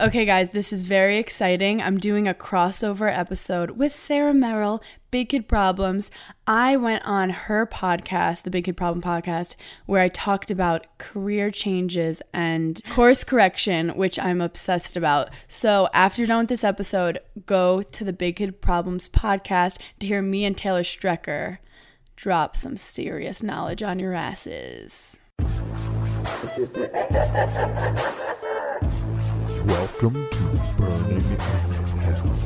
Okay, guys, this is very exciting. I'm doing a crossover episode with Sarah Merrill, Big Kid Problems. I went on her podcast, the Big Kid Problem podcast, where I talked about career changes and course correction, which I'm obsessed about. So, after you're done with this episode, go to the Big Kid Problems podcast to hear me and Taylor Strecker drop some serious knowledge on your asses. Welcome to Berning in Hell.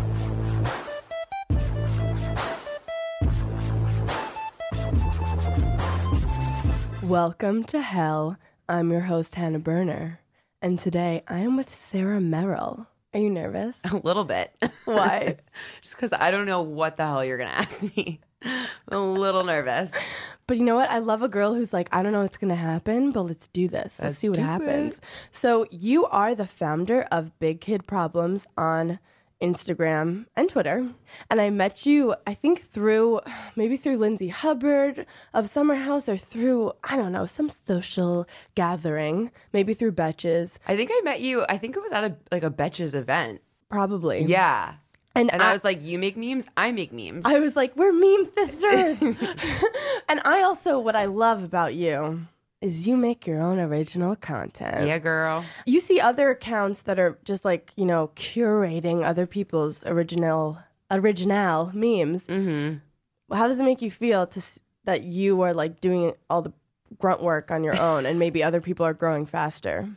Welcome to Hell. I'm your host, Hannah Berner. And today I am with Sarah Merrill. Are you nervous? A little bit. Why? Just because I don't know what the hell you're going to ask me. I'm a little nervous. But you know what? I love a girl who's like, I don't know what's going to happen, but let's do this. Let's, Let's see what happens. So, you are the founder of Big Kid Problems on Instagram and Twitter. And I met you, I think, through maybe through Lindsay Hubbard of Summer House or through, I don't know, some social gathering, maybe through Betches, I think I met you, I think it was at a like a Betches event. probably. Yeah. And, And I, was like, you make memes, I make memes. I was like, we're meme sisters. and I also, what I love about you is you make your own original content. yeah, girl. You see other accounts that are just like, you know, curating other people's original, original memes. Mm-hmm. How does it make you feel to that you are like doing all the grunt work on your own and maybe other people are growing faster?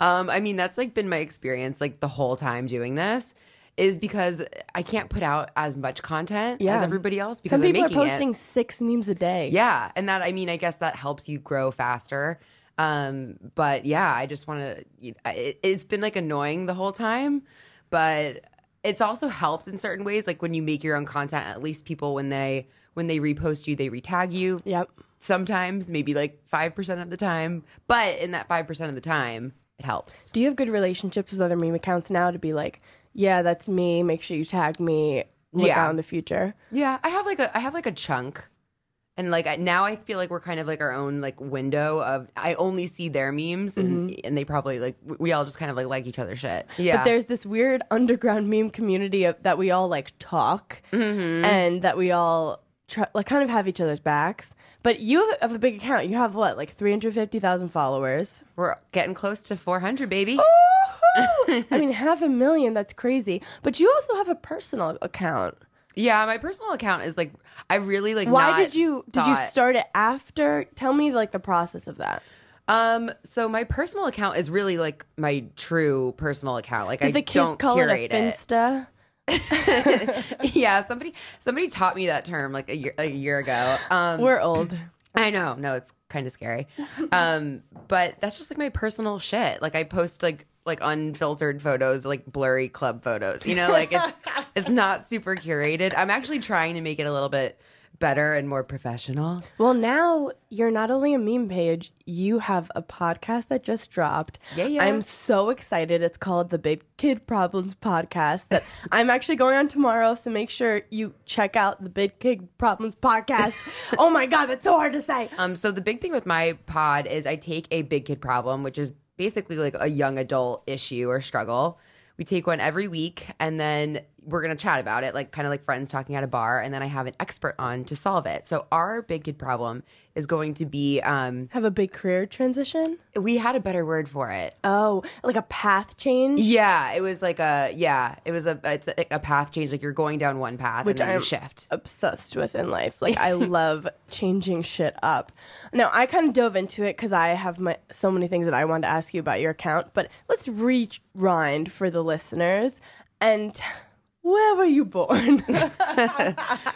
Um, I mean, that's like been my experience like the whole time doing this is because I can't put out as much content Yeah. as everybody else because Some people are making it. posting six memes a day. Yeah, and that I mean, I guess that helps you grow faster. Um, but yeah, I just want to. It, it's been like annoying the whole time, but it's also helped in certain ways. Like when you make your own content, at least people when they when they repost you, they retag you. Yep. Sometimes, maybe like five percent of the time, but in that five percent of the time, it helps. Do you have good relationships with other meme accounts now to be like, yeah, that's me. Make sure you tag me. Look Yeah. out in the future. Yeah, I have like a I have like a chunk. And like I, now I feel like we're kind of like our own like window of I only see their memes and mm-hmm. and they probably like we- we all just kind of like like each other's shit. Yeah. But there's this weird underground meme community of, that we all like talk mm-hmm. and that we all try, like kind of have each other's backs. But you have a big account. You have what, like 350,000 followers? we're getting close to 400 baby. I mean, half a million. That's crazy. But you also have a personal account. Yeah, my personal account is like I really like Why did you did you thought- start it after? Tell me like the process of that. Um so my personal account is really like my true personal account. Like Did I the kids don't call curate it a Finsta? yeah, somebody somebody taught me that term like a year a year ago. Um We're old. I know. No, it's kind of scary. Um, but that's just like my personal shit. Like I post like like unfiltered photos, like blurry club photos. You know, like it's it's not super curated. I'm actually trying to make it a little bit better and more professional. Well, now you're not only a meme page, you have a podcast that just dropped. Yeah, yeah. I'm so excited. It's called the Big Kid Problems Podcast that I'm actually going on tomorrow. So make sure you check out the Big Kid Problems Podcast. oh my God, that's so hard to say. Um, so the big thing with my pod is I take a big kid problem, which is basically like a young adult issue or struggle. We take one every week and then we're going to chat about it, like kind of like friends talking at a bar. And then I have an expert on to solve it. So our big kid problem is going to be um, Have a big career transition? we had a better word for it. Oh, like a path change? Yeah, it was like a yeah, it was a it's a, a path change. Like you're going down one path Which I'm shift. obsessed with in life. Like I love changing shit up. Now I kind of dove into it because I have my so many things that I wanted to ask you about your account. But let's rewind for the listeners. And where were you born?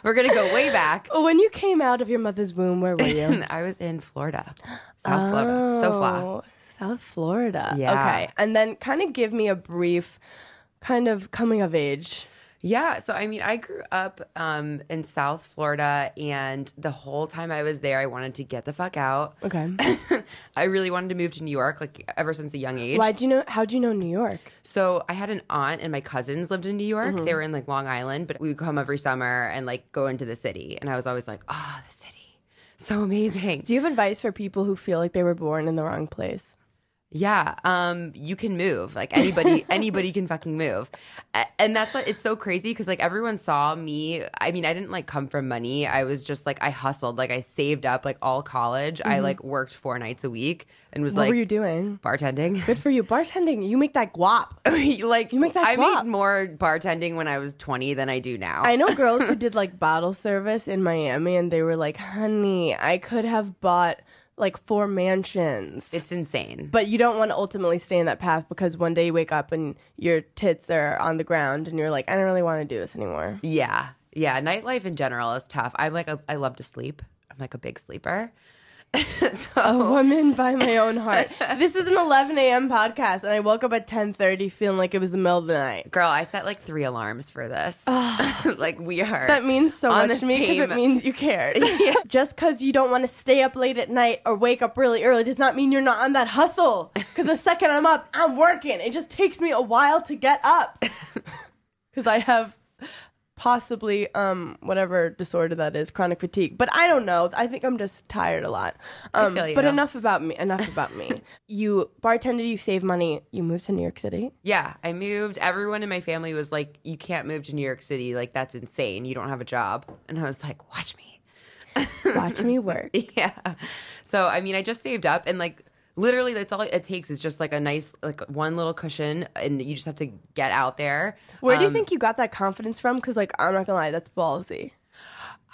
We're gonna go way back. when you came out of your mother's womb, where were you? I was in Florida, South Florida, so far. Oh, South Florida. Yeah. Okay, and then kind of give me a brief, kind of coming of age. Yeah, so I mean, I grew up um, in South Florida, and the whole time I was there, I wanted to get the fuck out. Okay. I really wanted to move to New York, like ever since a young age. Why do you know? How do you know New York? So I had an aunt and my cousins lived in New York. Mm-hmm. They were in like Long Island, but we would come every summer and like go into the city. And I was always like, oh, the city, so amazing. Do you have advice for people who feel like they were born in the wrong place? Yeah, um, you can move. Like anybody, anybody can fucking move, and that's what it's so crazy because like everyone saw me. I mean, I didn't like come from money. I was just like I hustled. Like I saved up like all college. I like worked four nights a week and was Mm-hmm. What like were you doing? bartending. Good for you. Bartending, you make that guap. like You make that I guap. made more bartending when I was twenty than I do now. I know girls who did like bottle service in Miami and they were like, honey, I could have bought like four mansions. it's insane. but you don't want to ultimately stay in that path because one day you wake up and your tits are on the ground and you're like, I don't really want to do this anymore. Yeah. Yeah. Nightlife in general is tough. I'm like, a, I love to sleep. I'm like a big sleeper. so, A woman by my own heart. this is an 11 a.m. podcast, and I woke up at 10:30 feeling like it was the middle of the night. girl, I set like three alarms for this. like, we are. That means so much to me because it means you cared. Just because you don't want to stay up late at night or wake up really early does not mean you're not on that hustle. Because the second I'm up, I'm working. It just takes me a while to get up. Because I have possibly um whatever disorder that is chronic fatigue but i don't know i think i'm just tired a lot um but enough about me enough about me you bartended you save money you moved to new york city yeah. I moved. Everyone in my family was like, you can't move to New York City. Like, that's insane. You don't have a job. And I was like, watch me. watch me work yeah. So I mean, I just saved up and like literally that's all it takes is just like a nice like one little cushion and you just have to get out there. where do you Um, think you got that confidence from because like i'm not gonna lie that's ballsy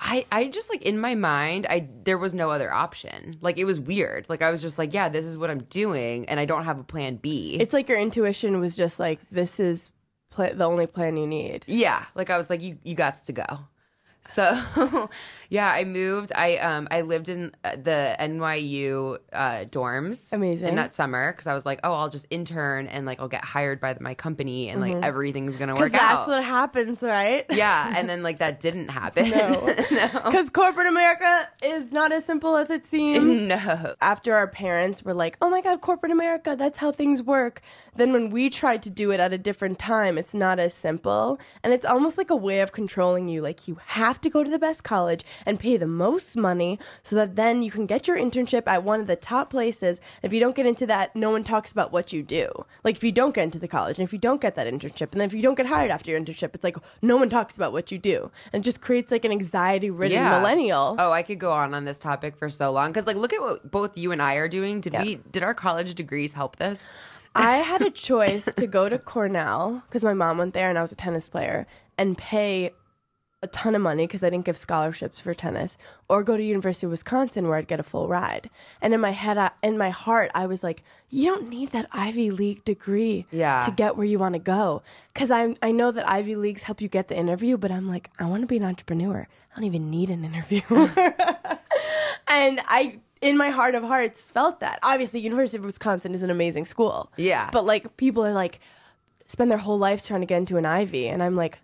I I just like in my mind I there was no other option. Like it was weird. Like I was just like, yeah, this is what I'm doing and I don't have a plan B. it's like your intuition was just like this is pla- the only plan you need yeah, like I was like you you got to go. So, yeah, I moved. I um I lived in uh, the NYU uh, dorms. Amazing. In that summer, because I was like, oh, I'll just intern and like I'll get hired by my company and like everything's gonna work Mm-hmm. that's what happens right yeah, and then like that didn't happen. No. because corporate america is not as simple as it seems no. after our parents were like, oh my God, corporate America, that's how things work. Then when we tried to do it at a different time, it's not as simple. And it's almost like a way of controlling you. Like you have to go to the best college and pay the most money so that then you can get your internship at one of the top places. If you don't get into that, no one talks about what you do. Like if you don't get into the college and if you don't get that internship and then if you don't get hired after your internship, it's like no one talks about what you do. And it just creates like an anxiety ridden millennial. Oh, I could go on on this topic for so long because like look at what both you and I are doing. Did we did our college degrees help this? I had a choice to go to Cornell because my mom went there and I was a tennis player and pay a ton of money because I didn't give scholarships for tennis, or go to University of Wisconsin where I'd get a full ride. And in my head, I, in my heart, I was like, "You don't need that Ivy League degree Yeah. to get where you want to go." Because I I know that Ivy Leagues help you get the interview, but I'm like, I want to be an entrepreneur. I don't even need an interview. and I in my heart of hearts felt that obviously university of wisconsin is an amazing school Yeah. but like people are like spend their whole lives trying to get into an ivy and i'm like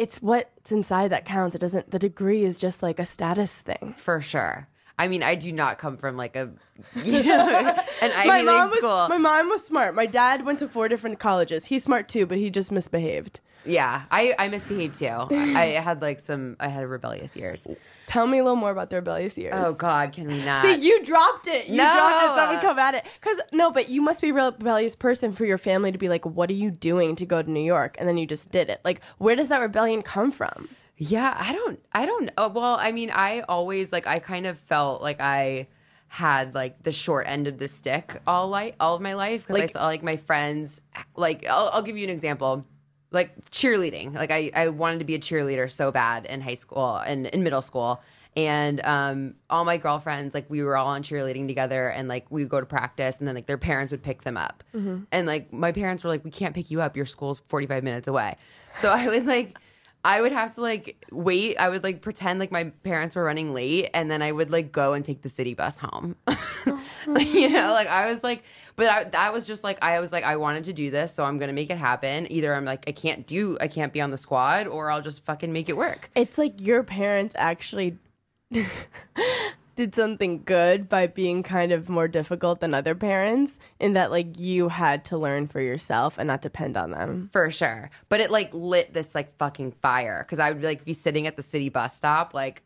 it's what's inside that counts. It doesn't the degree is just like a status thing. For sure. I mean, I do not come from like a you know, an Ivy my League mom was school. my mom was smart. My dad went to four different colleges. He's smart too but he just misbehaved yeah, I I misbehaved too. I had like some. I had rebellious years. tell me a little more about the rebellious years Oh God, can we not? See, you dropped it. You No. dropped it. Someone come at it. Because no, but you must be a real rebellious person for your family to be like, "What are you doing to go to New York?" And then you just did it. Like, where does that rebellion come from? Yeah, I don't I don't oh, well, I mean, I always like I kind of felt like I had like the short end of the stick all life all of my life because Like- I saw like my friends like I'll, I'll give you an example. Like cheerleading. Like I I wanted to be a cheerleader so bad in high school and in middle school. And um, all my girlfriends, like we were all on cheerleading together, and like we would go to practice, and then like their parents would pick them up, and like my parents were like, "We can't pick you up. Your school's forty five minutes away." So I would like I would have to like wait. I would like pretend like my parents were running late, and then I would like go and take the city bus home. Oh. you know, like I was like, but I, that was just like I was like I wanted to do this, so I'm gonna make it happen. Either I'm like I can't do, I can't be on the squad, or I'll just fucking make it work. It's like your parents actually did something good by being kind of more difficult than other parents, in that like you had to learn for yourself and not depend on them. For sure. But it like lit this like fucking fire because I would be like be sitting at the city bus stop, like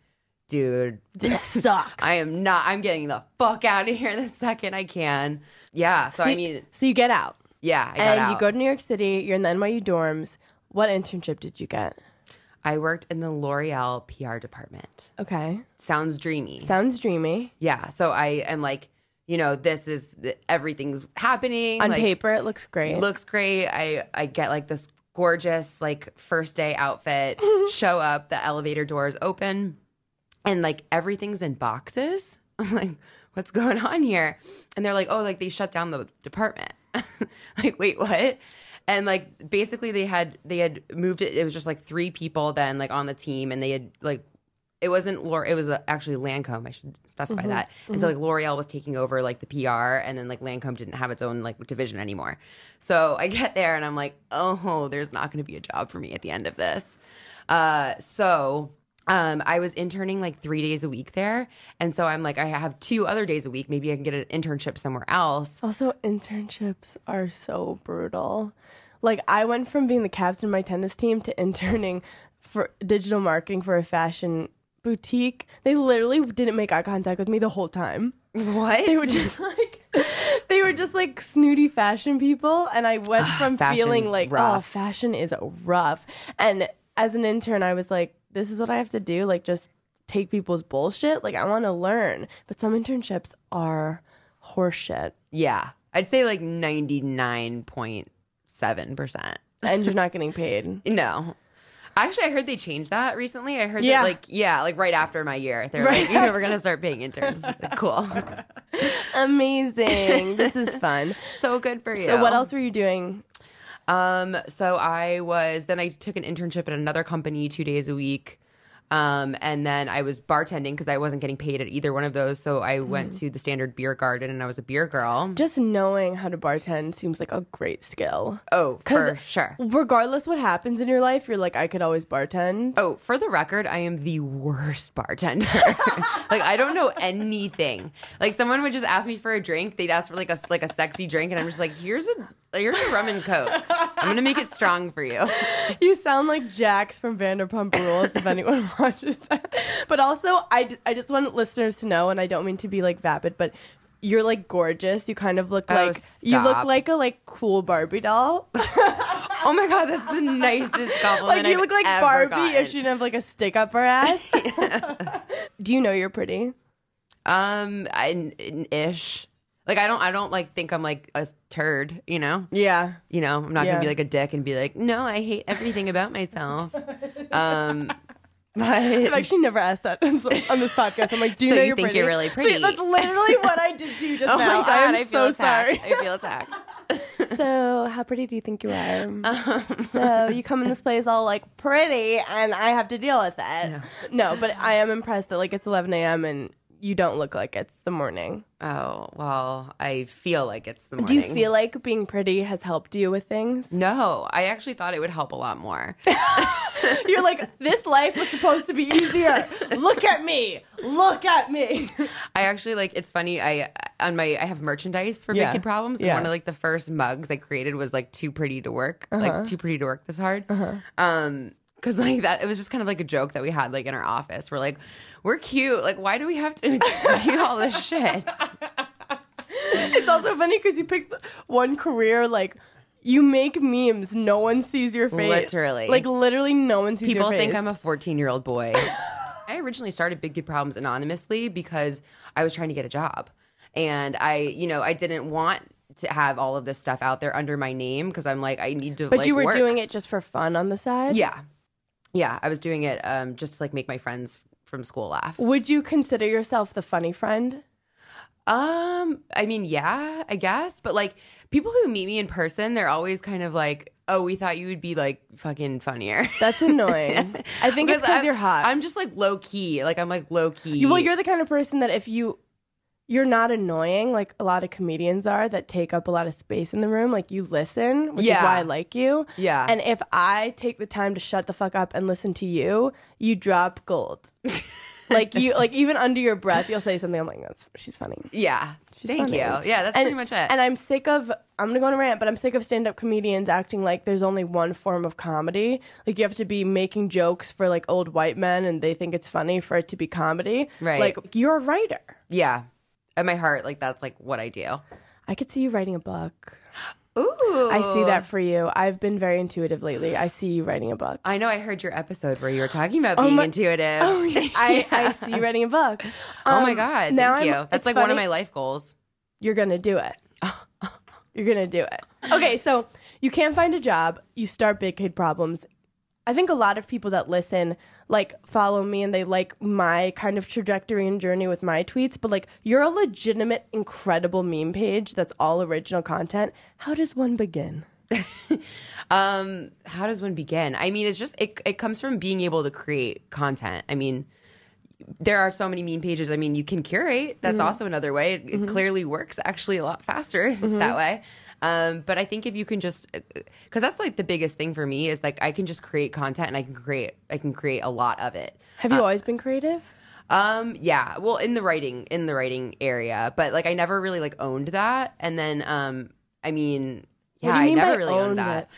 dude, this sucks. I am not. I'm getting the fuck out of here the second I can. Yeah. So, I mean, so you get out yeah, I got and out. you go to New York City. You're in the NYU dorms. What internship did you get? I worked in the L'Oreal PR department. Okay, Sounds dreamy. sounds dreamy. yeah. So I am like, you know, this is everything's happening On like, paper, it looks great. looks great. I I get like this gorgeous like first day outfit. show up, the elevator doors open, and like everything's in boxes. I'm like, what's going on here? And they're like, oh, like they shut down the department. like, wait, what? And like basically they had they had moved it. It was just like three people then like on the team, and they had like it wasn't L'Oreal. It was uh, actually Lancome. I should specify that. And so like L'Oreal was taking over like the PR, and then like Lancome didn't have its own like division anymore. So I get there and I'm like, oh, there's not going to be a job for me at the end of this. Uh, so um, I was interning like three days a week there, and so I'm like, I have two other days a week. Maybe I can get an internship somewhere else. Also, internships are so brutal. Like, I went from being the captain of my tennis team to interning for digital marketing for a fashion boutique. They literally didn't make eye contact with me the whole time. What? They were just like, they were just like snooty fashion people. And I went from feeling like, oh, fashion is rough. And as an intern, I was like, this is what I have to do. Like, just take people's bullshit. Like, I want to learn. But some internships are horseshit. yeah, I'd say like ninety nine point seven percent. and you're not getting paid. No. Actually, I heard they changed that recently. I heard Yeah. that, like, yeah, like right after my year, they're Right like, you know, we're gonna start paying interns. cool, Amazing. this is fun. so good for you. So what else were you doing? Um, so I was then I took an internship at another company two days a week. Um, and then I was bartending because I wasn't getting paid at either one of those. So I went Mm. to the standard beer garden and I was a beer girl. Just knowing how to bartend seems like a great skill. Oh, for sure. Regardless what happens in your life, you're like, I could always bartend. Oh, for the record, I am the worst bartender. like I don't know anything. Like someone would just ask me for a drink. They'd ask for like a like a sexy drink, and I'm just like, here's a here's a rum and coke. I'm gonna make it strong for you. You sound like Jax from Vanderpump Rules, if anyone watches But also, I, I just want listeners to know, and I don't mean to be like vapid, but you're like gorgeous. You kind of look Oh, like you look like a like cool Barbie doll. Oh my god, that's the nicest compliment. like you I've look like Barbie gotten. if she didn't have like a stick up her ass. Do you know you're pretty? um I, ish. Like I don't I don't like think I'm like a turd. You know. Yeah. You know, I'm not Yeah. gonna be like a dick and be like, no, I hate everything about myself. Um, I've actually never asked that on this podcast. I'm like, do you So know you you're think pretty? you're really See, pretty. that's literally what I did to you just oh now. my god, I am I, feel so attacked. sorry. I feel attacked. so, how pretty do you think you are? Um, so, you come in this place all like pretty, and I have to deal with it. No, but I am impressed that like it's 11 a.m. and you don't look like it's the morning. Oh well, I feel like it's the morning. Do you feel like being pretty has helped you with things? No, I actually thought it would help a lot more. You're like, this life was supposed to be easier. Look at me. Look at me. I actually like. It's funny. I on my I have merchandise for Yeah. Big Kid Problems, and Yeah. one of like the first mugs I created was like too pretty to work, Uh-huh. like too pretty to work this hard. Um, because like that, it was just kind of like a joke that we had like in our office. We're like, we're cute. Like, why do we have to do all this shit? it's also funny because you picked one career like you make memes. No one sees your face. Literally. like literally, no one sees People your face. think I'm a 14 year old boy. I originally started Big Kid Problems anonymously because I was trying to get a job. And I, you know, I didn't want to have all of this stuff out there under my name because I'm like, I need to. But like, you were work. doing it just for fun on the side. Yeah. Yeah. I was doing it um, just to like make my friends from school laugh. Would you consider yourself the funny friend? Um, I mean, yeah, I guess. But like people who meet me in person, they're always kind of like, oh, we thought you would be like fucking funnier. That's annoying. I think it's because you're hot. I'm just like low key. Like I'm like low key. well, you're the kind of person that if you you're not annoying like a lot of comedians are that take up a lot of space in the room. Like you listen, which is why I like you. Yeah. And if I take the time to shut the fuck up and listen to you, you drop gold. like you, like even under your breath, you'll say something. I'm like, that's she's funny. Yeah. She's Thank funny. you. Yeah, that's and, pretty much it. And I'm sick of. I'm gonna go on a rant, but I'm sick of stand-up comedians acting like there's only one form of comedy. Like you have to be making jokes for like old white men, and they think it's funny for it to be comedy. Right. Like you're a writer. yeah. At my heart, like that's like what I do. I could see you writing a book. Ooh. I see that for you. I've been very intuitive lately. I see you writing a book. I know I heard your episode where you were talking about being my- intuitive. I, I see you writing a book. oh my Um, god, thank I'm- you. That's like one of my life goals. You're gonna do it. You're gonna do it. Okay, so you can't find a job. You start Big Kid Problems. I think a lot of people that listen like follow me and they like my kind of trajectory and journey with my tweets. But like, you're a legitimate, incredible meme page that's all original content. How does one begin? Um, how does one begin? I mean, it's just it. It comes from being able to create content. I mean, there are so many meme pages. I mean, you can curate. That's Mm-hmm. also another way. It, it clearly works actually a lot faster Mm-hmm. that way. Um, but I think if you can just, because that's like the biggest thing for me is like I can just create content and I can create I can create a lot of it. Have you always been creative? Um, yeah. Well, in the writing, in the writing area, but like I never really like owned that. And then, um, I mean, yeah, What do you mean I never really owned that. it?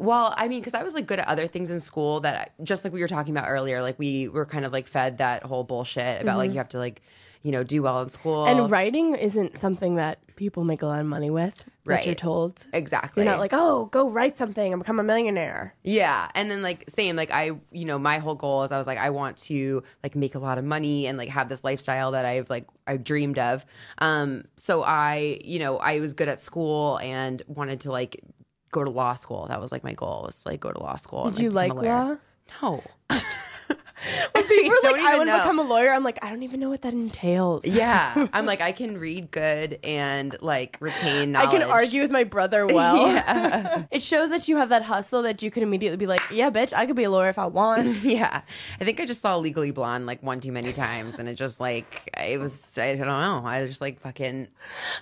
Well, I mean, because I was like good at other things in school that, just like we were talking about earlier, like we were kind of like fed that whole bullshit about like you have to like, you know, do well in school. Mm-hmm. And writing isn't something that people make a lot of money with. Right. you're told. exactly. You're not like, oh, go write something and become a millionaire. Yeah, and then like same like I you know my whole goal is I was like I want to like make a lot of money and like have this lifestyle that I've like I dreamed of. Um so I you know I was good at school and wanted to like go to law school. That was like my goal was like go to law school. and, Did you like law? No. People are like, I want to become a lawyer. I'm like, I don't even know what that entails. Yeah, I'm like I can read good and like retain knowledge. I can argue with my brother well. it shows that you have that hustle that you can immediately be like, yeah, bitch, I could be a lawyer if I want. Yeah, I think I just saw Legally Blonde like one too many times, and it just like it was I don't know. I just like fucking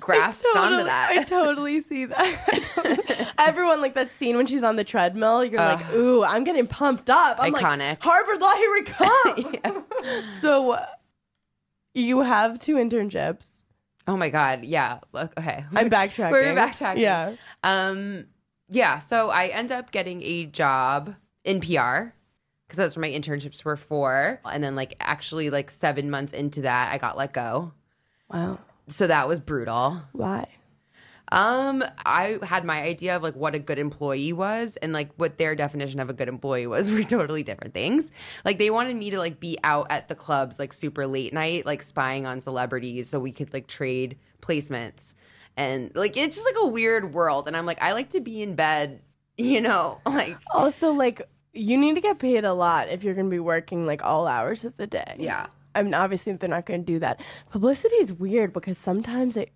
grasped Totally- onto that. I totally see that. Totally- Everyone like that scene when she's on the treadmill. You're like, ooh, I'm getting pumped up. I'm Iconic. like, Harvard Law, here we come. So uh, you have two internships. oh my god, yeah. Look, Okay, I'm backtracking. We're backtracking. Yeah. Um. Yeah. So I end up getting a job in PR because that's what my internships were for, and then like actually like seven months into that, I got let go. Wow. So that was brutal. Why? Um, I had my idea of like what a good employee was, and like what their definition of a good employee was were totally different things. Like they wanted me to like be out at the clubs like super late night, like spying on celebrities, so we could like trade placements, and like it's just like a weird world. And I'm like, I like to be in bed, you know, like Also, like, you need to get paid a lot if you're going to be working like all hours of the day. Yeah. I mean, obviously, they're not going to do that. Publicity is weird because sometimes it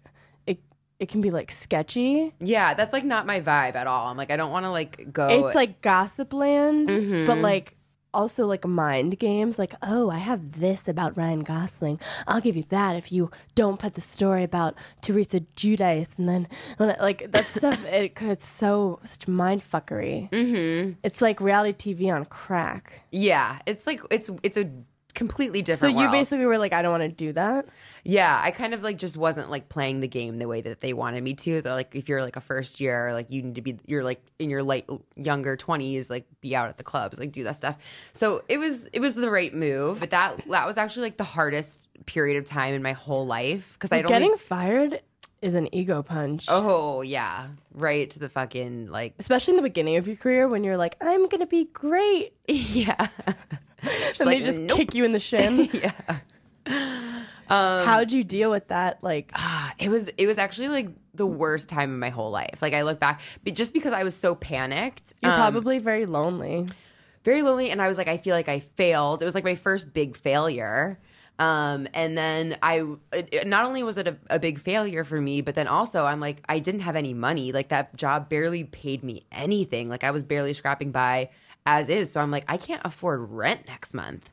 it can be like sketchy. yeah, that's like not my vibe at all. I'm like, I don't want to like go. It's like gossip land, Mm-hmm. but like also like mind games. Like, oh, I have this about Ryan Gosling. I'll give you that if you don't put the story about Teresa Giudice. And then when I- like that stuff, it, it's so such mind fuckery. Mm-hmm. It's like reality TV on crack. yeah, it's like it's it's a completely different. So you world. basically were like, I don't want to do that. Yeah, I kind of like just wasn't like playing the game the way that they wanted me to. They're like, if you're like a first year, like you need to be, you're like in your late younger twenties, like be out at the clubs, like do that stuff. So it was, it was the right move, but that that was actually like the hardest period of time in my whole life because I don't. Getting fired is an ego punch. oh yeah, right to the fucking like Especially in the beginning of your career when you're like, I'm to be great. yeah. And like, they just nope. kick you in the shin. yeah. How'd you deal with that? Like, it was it was actually like the worst time of my whole life. Like I look back, but just because I was so panicked, you're um, probably very lonely. very lonely and i was like i feel like i failed it was like my first big failure um, and then i it- not only was it a, a big failure for me but then also i'm like i didn't have any money like that job barely paid me anything like i was barely scrapping by as is so i'm like i can't afford rent next month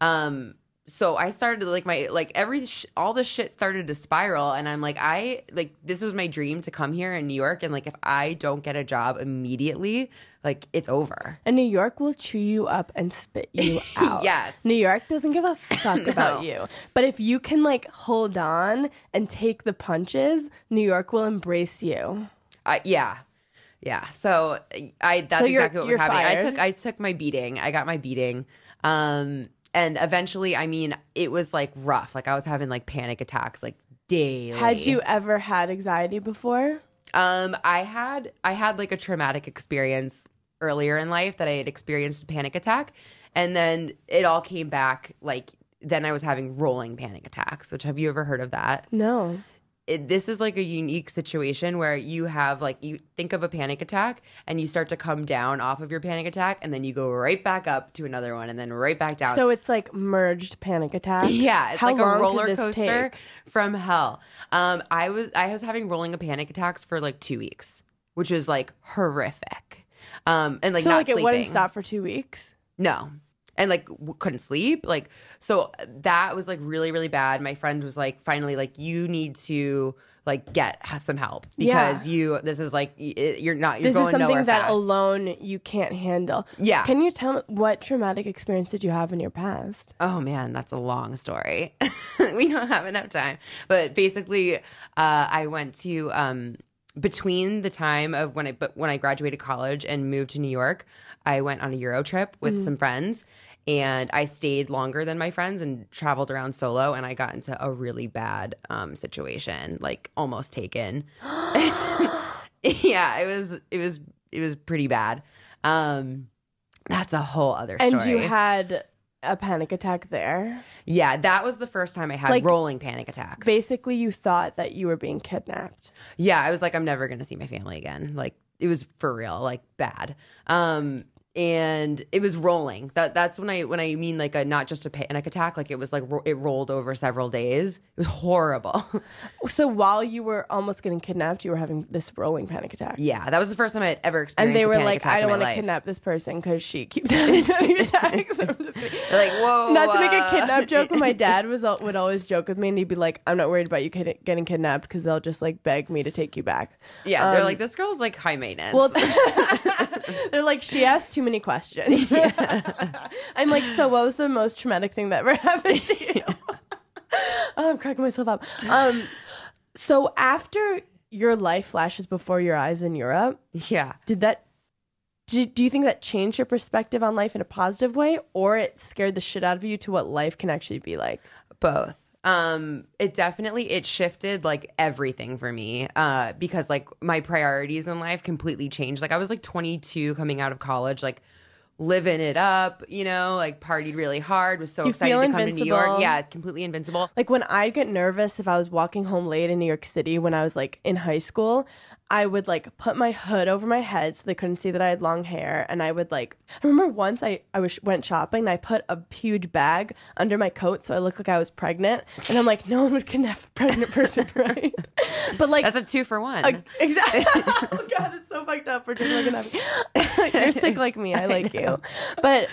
um, so I started like my like every sh- all the shit started to spiral, and I'm like I like this was my dream to come here in New York, and like if I don't get a job immediately, like it's over. And New York will chew you up and spit you out. Yes. New York doesn't give a fuck about you. But if you can like hold on and take the punches, New York will embrace you. I yeah. Yeah. So I that's So exactly what was happening. I took I took my beating. I got my beating. Um and eventually, I mean, it was like rough. Like I was having like panic attacks like daily. Had you ever had anxiety before? Um I had I had like a traumatic experience earlier in life that I had experienced a panic attack and then it all came back like then I was having rolling panic attacks, which have you ever heard of that? No. It, this is like a unique situation where you have like you think of a panic attack and you start to come down off of your panic attack and then you go right back up to another one and then right back down. So it's like merged panic attack. yeah, it's How like a roller coaster from hell. Um, I was I was having rolling a panic attacks for like two weeks, which is like horrific. Um, and like so not like it wouldn't stop for two weeks. No. And like w- couldn't sleep. Like so that was like really really bad. My friend was like finally like you need to like get some help because Yeah. you this is like you're not you're This going is something that fast. alone you can't handle. Yeah. Can you tell me what traumatic experience did you have in your past? Oh man, that's a long story. we don't have enough time. But basically, uh, I went to um, between the time of when I but when I graduated college and moved to New York, I went on a Euro trip with some friends. And I stayed longer than my friends and traveled around solo. And I got into a really bad um, situation, like almost taken. yeah, it was it was it was pretty bad. Um, that's a whole other story. And you had a panic attack there. Yeah, that was the first time I had Like, rolling panic attacks. Basically, you thought that you were being kidnapped. yeah, I was like, I'm never gonna see my family again. Like it was for real, like bad. Um, and it was rolling. That that's when I when I mean like a not just a panic attack. Like it was like ro- it rolled over several days. It was horrible. So while you were almost getting kidnapped, you were having this rolling panic attack. yeah, that was the first time I had ever experienced. And they were like, I don't want to kidnap this person because she keeps having panic attacks. I'm just kidding. They're like, whoa. Not to make a uh, kidnap joke, but my dad was would always joke with me, and he'd be like, "I'm not worried about you kid- getting kidnapped because they'll just like beg me to take you back." Yeah, they're Um, like, this girl's like high maintenance. Well, they're like, she asked too many questions. I'm like, so what was the most traumatic thing that ever happened to you? oh, I'm cracking myself up. Um, so after your life flashes before your eyes in Europe, yeah. did that? Do, do you think that changed your perspective on life in a positive way, or it scared the shit out of you to what life can actually be like? both um it definitely it shifted like everything for me uh because like my priorities in life completely changed. Like i was like 22 coming out of college like living it up you know like partied really hard was so You excited to come to new york. yeah completely invincible. Like when I'd get nervous if I was walking home late in New York City when I was like in high school, I would like put my hood over my head so they couldn't see that I had long hair. And I would like, I remember once I, I was, went shopping and I put a huge bag under my coat so I looked like I was pregnant. And I'm like, no one would kidnap a pregnant person, right? But like, that's a two for one like, exactly. oh God, it's so fucked up for just looking at me. You're sick like me. I like you, but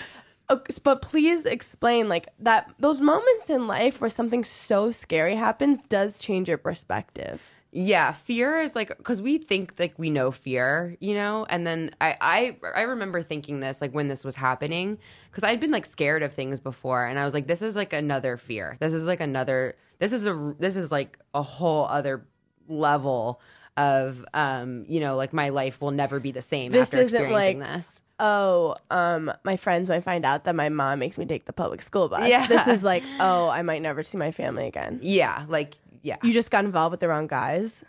but please explain like that. Those moments in life where something so scary happens does change your perspective. Yeah, fear is like because we think like we know fear, you know, and then I I I remember thinking this like when this was happening because I'd been like scared of things before, and I was like, this is like another fear. This is like another. This is a this is like a whole other level of um you know like my life will never be the same This after isn't experiencing like- this. Oh, um, my friends might find out that my mom makes me take the public school bus. Yeah. This is like, oh, I might never see my family again. Yeah, like yeah. You just got involved with the wrong guys.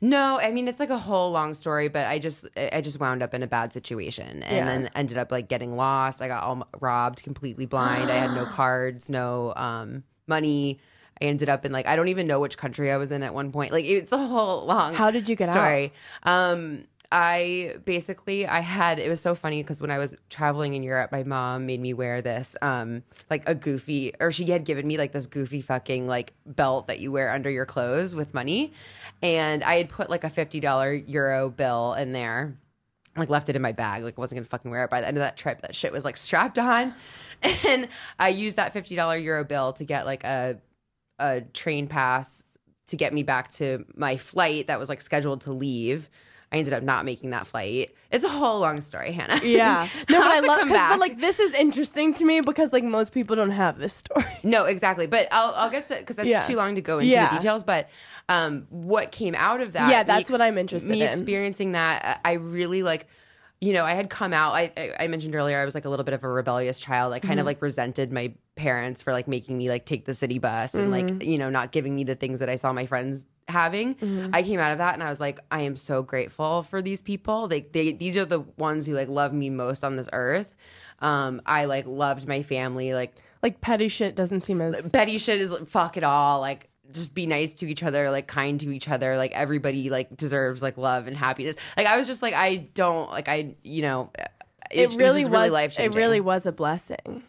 No, I mean it's like a whole long story, but I just I just wound up in a bad situation and Yeah. then ended up like getting lost. I got all robbed, completely blind. I had no cards, no um money. I ended up in like I don't even know which country I was in at one point. Like it's a whole long How did you get out? Sorry. Um I basically I had it was so funny because when I was traveling in Europe, my mom made me wear this um like a goofy or she had given me like this goofy fucking like belt that you wear under your clothes with money. And I had put like a fifty dollar euro bill in there. like left it in my bag, like wasn't gonna fucking wear it. By the end of that trip, that shit was like strapped on, and I used that fifty dollar euro bill to get like a a train pass to get me back to my flight that was like scheduled to leave. I ended up not making that flight. It's a whole long story, Hannah. Yeah. No, but I love but like this is interesting to me because like most people don't have this story. No, exactly. But I'll, I'll get to because that's Yeah. too long to go into Yeah. the details. But um, what came out of that? Yeah, me that's what I'm interested Me in. experiencing that, I really like. You know, I had come out. I, I I mentioned earlier I was like a little bit of a rebellious child. I kind Mm-hmm. of like resented my parents for like making me like take the city bus and Mm-hmm. like you know not giving me the things that I saw my friends having. Mm-hmm. I came out of that and I was like, I am so grateful for these people. like they these are the ones who like love me most on this earth. Um, I like loved my family. Like Like petty shit doesn't seem as petty shit is like, fuck it all. Like just be nice to each other, like kind to each other. Like everybody like deserves like love and happiness. Like I was just like I don't like I you know it, really was, was, really life changing. It really was a blessing.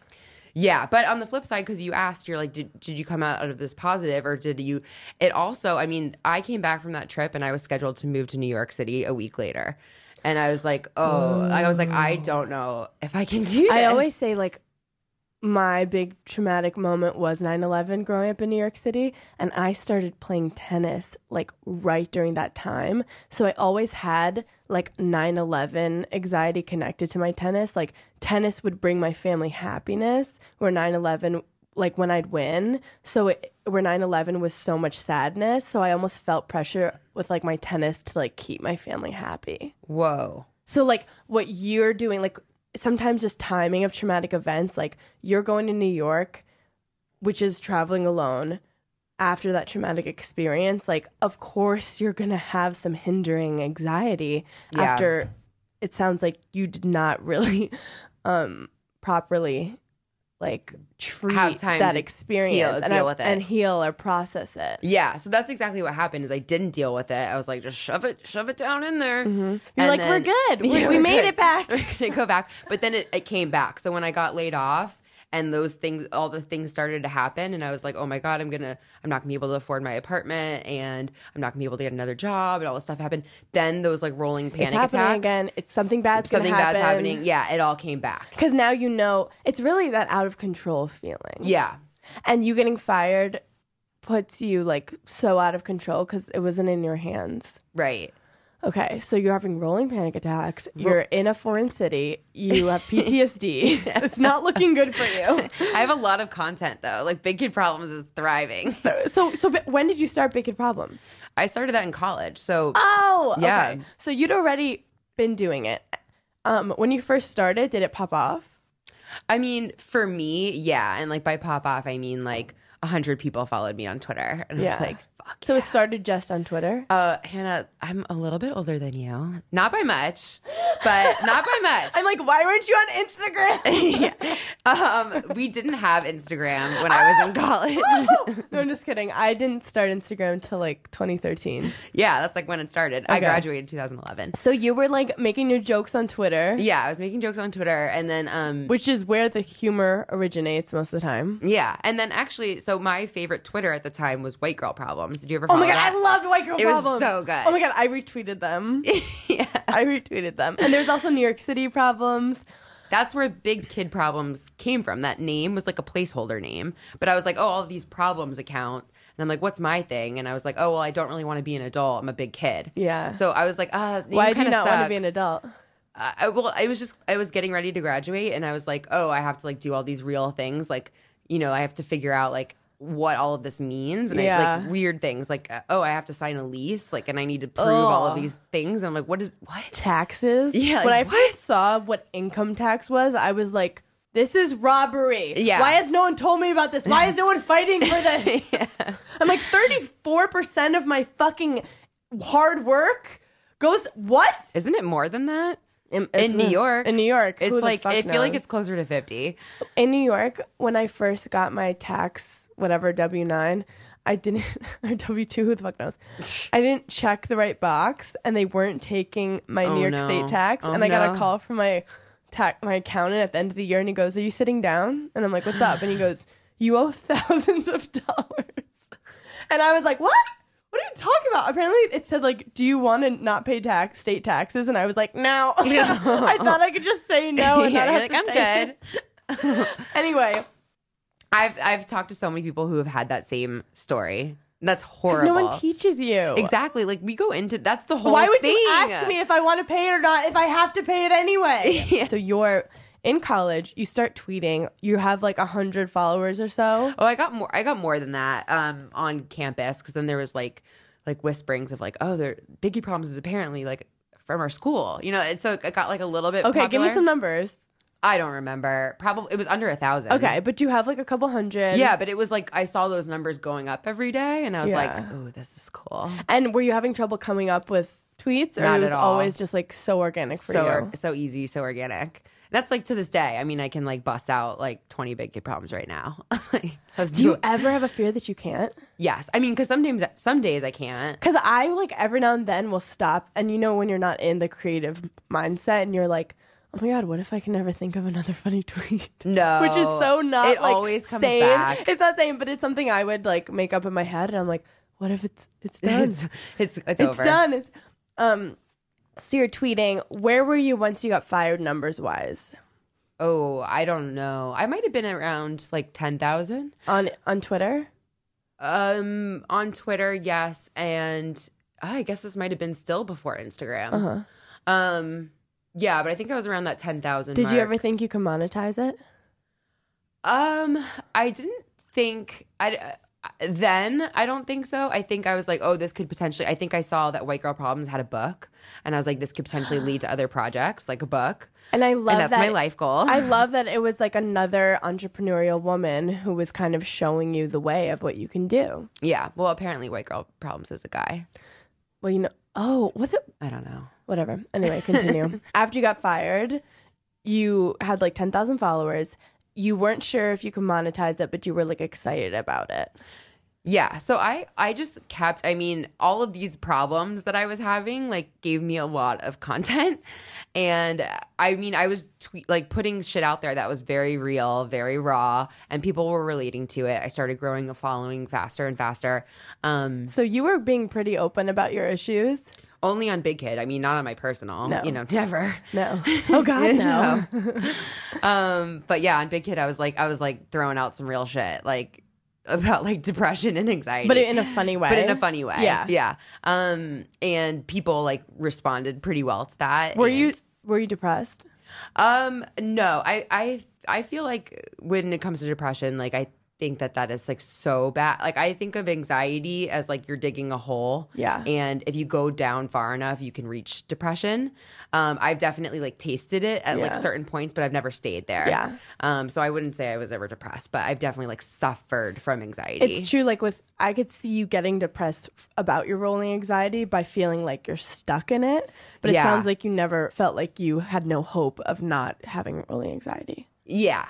Yeah. But on the flip side, because you asked, you're like, did did you come out of this positive or did you? It also, I mean, I came back from that trip and I was scheduled to move to New York City a week later. And I was like, oh, I was like, I oh. don't know if I can do this. I always say like my big traumatic moment was 9/11 growing up in New York City and I started playing tennis like right during that time. So I always had like 9/11 anxiety connected to my tennis. Like tennis would bring my family happiness where 9/11 like when I'd win. So it, where 9/11 was so much sadness, so I almost felt pressure with like my tennis to like keep my family happy. Whoa. So like what you're doing, like sometimes just timing of traumatic events, like you're going to New York, which is traveling alone after that traumatic experience, like of course you're gonna have some hindering anxiety Yeah. after it sounds like you did not really um properly like treat Have time that to experience deal- and, deal I- with it. and heal or process it. Yeah, so that's exactly what happened. Is I didn't deal with it. I was like, just shove it, shove it down in there. You're And like, we're good. We, Yeah, we made good. it back. We're gonna go back. But then it, it came back. So when I got laid off and those things, all the things started to happen, and I was like, oh my god, I'm gonna, I'm not gonna be able to afford my apartment, and I'm not gonna be able to get another job, and all this stuff happened. Then those like rolling panic It's happening attacks, again. It's something bad's something happen. bad's happening. Yeah, it all came back. Because now you know it's really that out of control feeling. Yeah, And you getting fired puts you like so out of control because it wasn't in your hands. right. Okay, so you're having rolling panic attacks. You're in a foreign city. You have PTSD. it's not looking good for you. I have a lot of content though. Like Big Kid Problems is thriving. So, so but when did you start Big Kid Problems? I started that in college, so Oh, Yeah. okay. So you'd already been doing it. Um, when you first started, did it pop off? I mean, for me, yeah. And like by pop off, I mean like a hundred people followed me on Twitter, and Yeah. it's like, fuck. So it started just on Twitter. Uh, Hannah, I'm a little bit older than you, not by much, but not by much. I'm like, why weren't you on Instagram? um, we didn't have Instagram when I was in college. no, I'm just kidding. I didn't start Instagram until like 2013. yeah, that's like when it started. I graduated in 2011. So you were like making your jokes on Twitter, Yeah, I was making jokes on Twitter, and then um, which is where the humor originates most of the time. yeah, and then actually, so my favorite Twitter at the time was White Girl Problems. Did you ever? Oh my god, that? I loved White Girl It was Problems. so good. Oh my god, I retweeted them. yeah. I retweeted them. And there's also New York City Problems. That's where Big Kid Problems came from. That name was like a placeholder name. But I was like, oh, all these problems account. And I'm like, what's my thing? And I was like, oh, well, I don't really want to be an adult. I'm a big kid. Yeah. So I was like, ah, the Why do you not want to be an adult? Uh, I, well, I was just, I was getting ready to graduate and I was like, oh, I have to like do all these real things. Like, you know, I have to figure out like what all of this means and I, Yeah. like weird things like, uh, oh, I have to sign a lease. Like, and I need to prove all of these things. And I'm like, what is, what? Taxes. Yeah, When I like, first saw what income tax was, I was like, this is robbery. Yeah. Why has no one told me about this? Why is no one fighting for this? I'm like, 34% of my fucking hard work goes, what? Isn't it more than that? In, In New York. In New York. It's like, I feel like it's closer to 50. in New York, when I first got my tax, whatever W nine, I didn't or W two. Who the fuck knows? I didn't check the right box, and they weren't taking my Oh, New York no. State tax. Oh, and I got a call from my tax my accountant at the end of the year, and he goes, "Are you sitting down?" And I'm like, "What's up?" And he goes, "You owe thousands of dollars." And I was like, "What? What What are you talking about? Apparently, it said like, "Do you want to not pay tax, state taxes?" And I was like, "No." I thought I could just say no and Yeah, not you're have like, to I'm pay. good. Anyway, I've I've talked to so many people who have had that same story. That's horrible. no one teaches you exactly. Like we go into that's the whole. Why would thing. you ask me if I want to pay it or not if I have to pay it anyway? So you're in college, you start tweeting, you have like a hundred followers or so. Oh, I got more. I got more than that um, on campus because then there was like like whisperings of like, oh, there Big Kid Problems is apparently like from our school, you know. And so it got like a little bit. Okay, give me some numbers. I don't remember. Probably it was under a thousand. Okay, but do you have like a couple hundred. Yeah, but it was like I saw those numbers going up every day, and I was like, oh, this is cool. And were you having trouble coming up with tweets, or Not it was at all. always just like so organic for so you? so easy, so organic. That's like to this day. I mean, I can like bust out like twenty big kid problems right now. Like, let's Do you it. ever have a fear that you can't? Yes, I mean, because sometimes some days I can't. Because I like every now and then will stop, and you know when you're not in the creative mindset, and you're like, "Oh my god, what if I can never think of another funny tweet?" No, Which is so not It like always comes sane. back. It's not sane, but it's something I would like make up in my head, and I'm like, "What if it's it's done? It's it's it's, it's over. done." It's um. So you're tweeting. Where were you once you got fired, numbers wise? Oh, I don't know. I might have been around like ten thousand. On on Twitter? Um, on Twitter, yes, and oh, I guess this might have been still before Instagram. Uh-huh. Um, yeah, but I think I was around that ten thousand. Did you ever think you could monetize it? Um, I didn't think I. Uh, then I don't think so. I think I was like, oh, this could potentially. I think I saw that White Girl Problems had a book, and I was like, this could potentially lead to other projects, like a book. And I love and that's that my life goal. I love that it was like another entrepreneurial woman who was kind of showing you the way of what you can do. yeah. Well, apparently, White Girl Problems is a guy. Well, you know, oh, was it? I don't know. Whatever. Anyway, continue. After you got fired, you had like 10,000 followers. You weren't sure if you could monetize it, but you were like excited about it. Yeah. So I I just kept I mean all of these problems that I was having like gave me a lot of content and I mean I was tweet like putting shit out there that was very real, very raw and people were relating to it. I started growing a following faster and faster. Um So you were being pretty open about your issues. Only on Big Kid. I mean not on my personal, No. you know, never. No. Oh, God, no. um but yeah, on Big Kid I was like I was like throwing out some real shit like about like depression and anxiety. But in a funny way. but in a funny way. Yeah. yeah. Um, and people like responded pretty well to that. Were and- you were you depressed? Um, no, I, I, I feel like when it comes to depression, like I think that that is like so bad. Like I think of anxiety as like you're digging a hole. Yeah. And if you go down far enough, you can reach depression. Um, I've definitely like tasted it at like certain points, but I've never stayed there. Yeah. Um, so I wouldn't say I was ever depressed, but I've definitely like suffered from anxiety. It's true. Like with, I could see you getting depressed about your rolling anxiety by feeling like you're stuck in it. But it Yeah. sounds like you never felt like you had no hope of not having rolling anxiety. Yeah.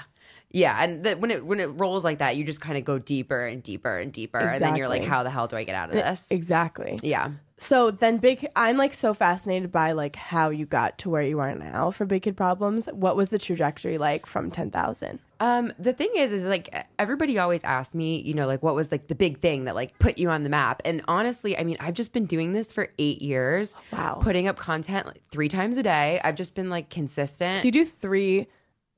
Yeah, and the, when it when it rolls like that, you just kind of go deeper and deeper and deeper, and then you're like, "How the hell do I get out of this?" Exactly. Yeah. So then, big. I'm like so fascinated by like how you got to where you are now for Big Kid Problems. What was the trajectory like from ten thousand? Um, the thing is, is like everybody always asks me, you know, like what was like the big thing that like put you on the map? And honestly, I mean, I've just been doing this for eight years. Wow. Putting up content like three times a day. I've just been like consistent. So you do three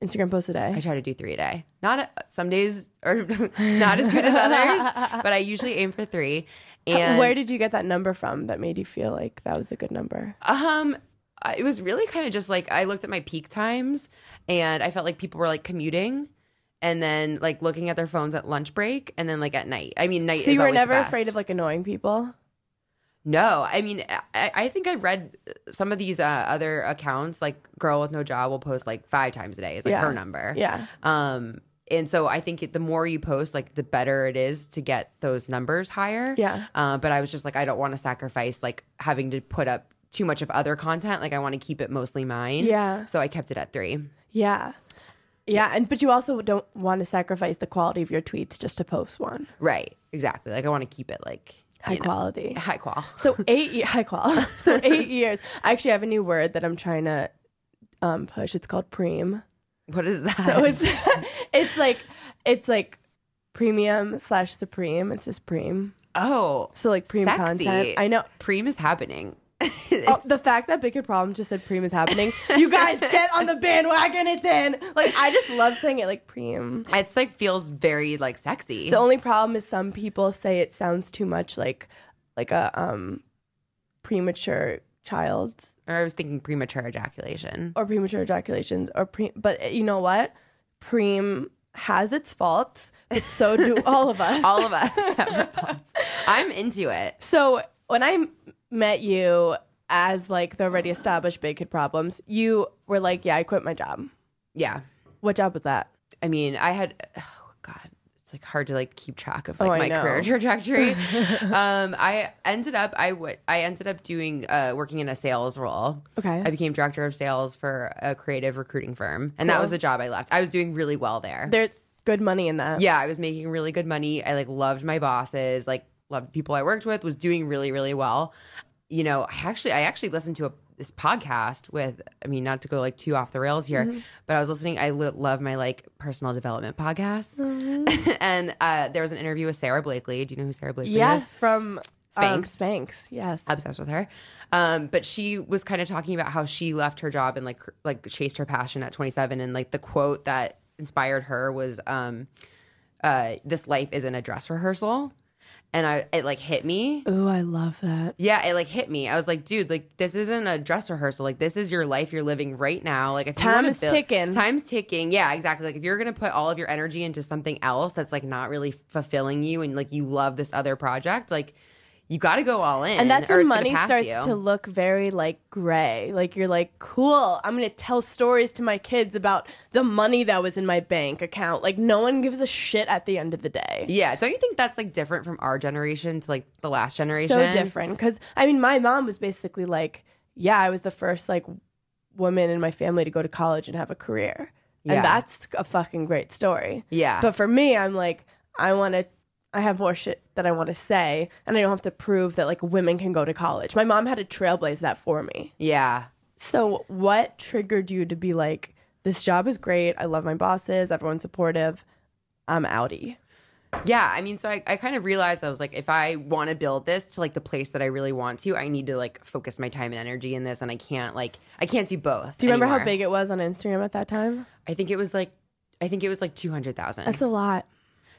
Instagram posts a day. I try to do three a day. Not some days are not as good as others, but I usually aim for three. And Where did you get that number from that made you feel like that was a good number? Um, it was really kind of just like I looked at my peak times, and I felt like people were like commuting, and then like looking at their phones at lunch break, and then like at night. I mean, night. So you were never afraid of like annoying people. No, I mean, I, I think I've read some of these uh, other accounts, like "Girl with No Job" will post like five times a day. Is like Yeah. her number. Yeah. Um, and so I think it, the more you post, like the better it is to get those numbers higher. Yeah. Uh, but I was just like, I don't want to sacrifice like having to put up too much of other content. Like I want to keep it mostly mine. Yeah. So I kept it at three. Yeah. Yeah, and but you also don't want to sacrifice the quality of your tweets just to post one Right. Exactly. Like I want to keep it like high you know, quality. high qual. So eight high qual. So eight years. I actually have a new word that I'm trying to um, push. It's called preem. What is that? So it's it's like it's like premium slash supreme. It's just preem. Oh, So like preem sexy. content. I know. Preem is happening. Oh, the fact that Big Kid Problem just said preem is happening. you guys get on the bandwagon. It's in. Like I just love saying it like preem. It's like feels very like sexy. The only problem is some people say it sounds too much like like a um premature child or I was thinking premature ejaculation. or premature ejaculations or pre but uh, you know what? Preem has its faults, but so do all of us. All of us. have our faults. I'm into it. So when I m- met you as like the already established big kid problems, you were like, "Yeah, I quit my job." Yeah. What job was that? I mean, I had oh god, it's like hard to like keep track of Oh, like I my know. career trajectory. um, I ended up I would I ended up doing uh working in a sales role. Okay. I became director of sales for a creative recruiting firm, and that was a job I left. I was doing really well there. There's good money in that. yeah, I was making really good money. I like loved my bosses, like loved the people I worked with, was doing really, really well. You know, I actually I actually listened to a this podcast with I mean, not to go like too off the rails here, Mm-hmm. but I was listening. I lo- love my like personal development podcasts. Mm-hmm. and uh, there was an interview with Sara Blakely. Do you know who Sara Blakely Yes, is? Yes, from um, Spanx. Spanx. Yes. obsessed with her. Um, but she was kind of talking about how she left her job and like like chased her passion at 27 and like the quote that inspired her was um uh this life isn't a dress rehearsal. And I it like hit me. Ooh, I love that. Yeah, it like hit me. I was like, dude, like this isn't a dress rehearsal. Like this is your life you're living right now. Like if you Time is build- ticking. Time's ticking. Yeah, exactly. Like if you're gonna put all of your energy into something else that's like not really fulfilling you and like you love this other project, like you got to go all in. And that's when money starts you. to look very like gray. Like you're like, cool, I'm gonna tell stories to my kids about the money that was in my bank account. Like no one gives a shit at the end of the day. Yeah, don't you think that's like different from our generation to like the last generation? So different. Cause I mean, my mom was basically like, yeah, I was the first like woman in my family to go to college and have a career. Yeah. And that's a fucking great story. Yeah. But for me, I'm like, I want to, I have more shit that I want to say, and I don't have to prove that like women can go to college. My mom had to trailblaze that for me. yeah. So, what triggered you to be like, this job is great. I love my bosses. Everyone's supportive. I'm outie. Yeah. I mean, so I, I kind of realized I was like, if I want to build this to like the place that I really want to, I need to like focus my time and energy in this. And I can't like, I can't do both. Do you remember how big it was on Instagram at that time? I think it was like, I think it was like 200,000. That's a lot.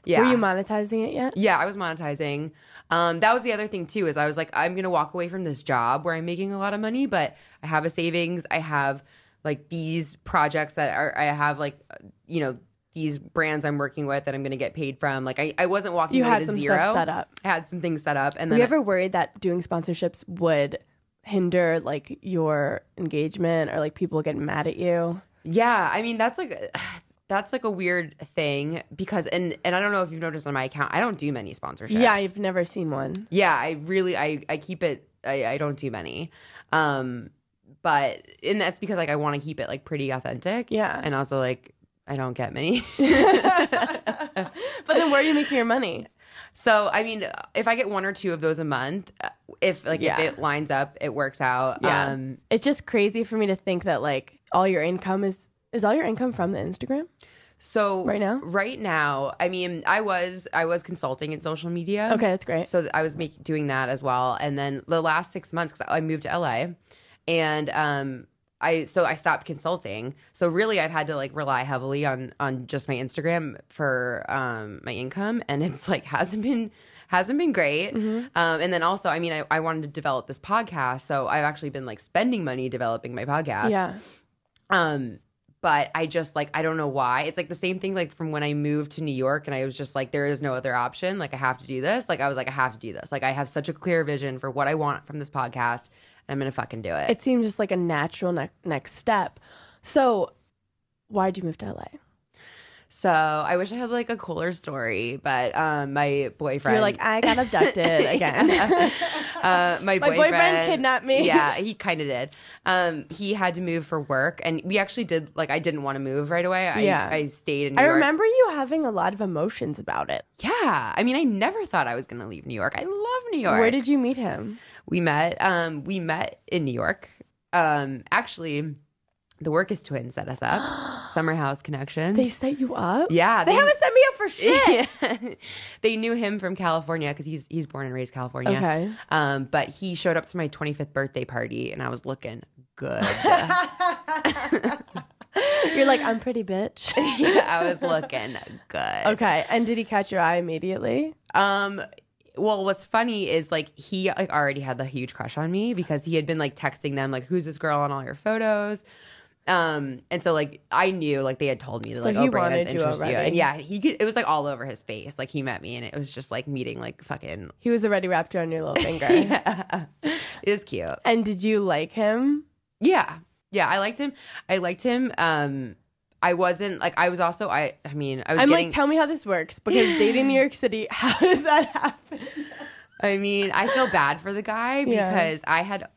Yeah. Were you monetizing it yet? Yeah, I was monetizing. Um, that was the other thing too. Is I was like, I'm gonna walk away from this job where I'm making a lot of money, but I have a savings. I have like these projects that are. I have like, you know, these brands I'm working with that I'm gonna get paid from. Like, I, I wasn't walking You away had to some zero. stuff set up. I had some things set up, and Were you ever worried that doing sponsorships would hinder like your engagement or like people getting mad at you? Yeah, I mean that's like that's like a weird thing because and and I don't know if you've noticed on my account, I don't do many sponsorships. Yeah, I've never seen one. yeah, I really I I keep it I, I don't do many. Um but and that's because like I want to keep it like pretty authentic. Yeah. And also like I don't get many. But then where are you making your money? so I mean if I get one or two of those a month, uh, if like Yeah. if it lines up, it works out. Yeah. Um It's just crazy for me to think that like all your income is is all your income from the Instagram? so Right now? right now, I mean, I was I was consulting in social media. Okay, that's great. So I was making doing that as well, and then the last six months because I moved to LA, and um, I so I stopped consulting. So really, I've had to like rely heavily on on just my Instagram for um my income, and it's like hasn't been hasn't been great. Mm-hmm. Um, and then also, I mean, I, I wanted to develop this podcast, so I've actually been like spending money developing my podcast. yeah. Um, but I just like I don't know why. It's like the same thing like from when I moved to New York and I was just like there is no other option. Like I have to do this. Like I was like I have to do this. Like I have such a clear vision for what I want from this podcast and I'm going to fucking do it. It seemed just like a natural ne- next step. So, why'd you move to LA? So I wish I had like a cooler story, but um my boyfriend You're like, I got abducted again. uh, my, My boyfriend kidnapped me. Yeah, he kind of did. Um, he had to move for work, and we actually did. Like, I didn't want to move right away. I, Yeah. I stayed in. New I York. remember you having a lot of emotions about it. Yeah, I mean, I never thought I was going to leave New York. I love New York. Where did you meet him? we met? Um, we met in New York. Um, actually, The Wirkus twins set us up. Summer House Connections. They set you up? Yeah, They, they- haven't set me up for shit. they knew him from California because he's he's born and raised California. Okay. Um, but he showed up to my 25th birthday party, and I was looking good. You're like, I'm pretty bitch. yeah, I was looking good. Okay. And did he catch your eye immediately? Um. Well, what's funny is like he like already had the huge crush on me because he had been like texting them like, "Who's this girl on all your photos?" Um, and so like I knew like they had told me that So like oh Brandon's you interested you, and yeah, he could, it was like all over his face. Like he met me, and it was just like meeting like fucking. He was already wrapped around your little finger. It was cute. And did you like him? Yeah. Yeah, I liked him. I liked him. Um I wasn't like I was also I I mean, I was I'm getting like, tell me how this works because dating New York City, how does that happen? I mean, I feel bad for the guy Yeah. because I had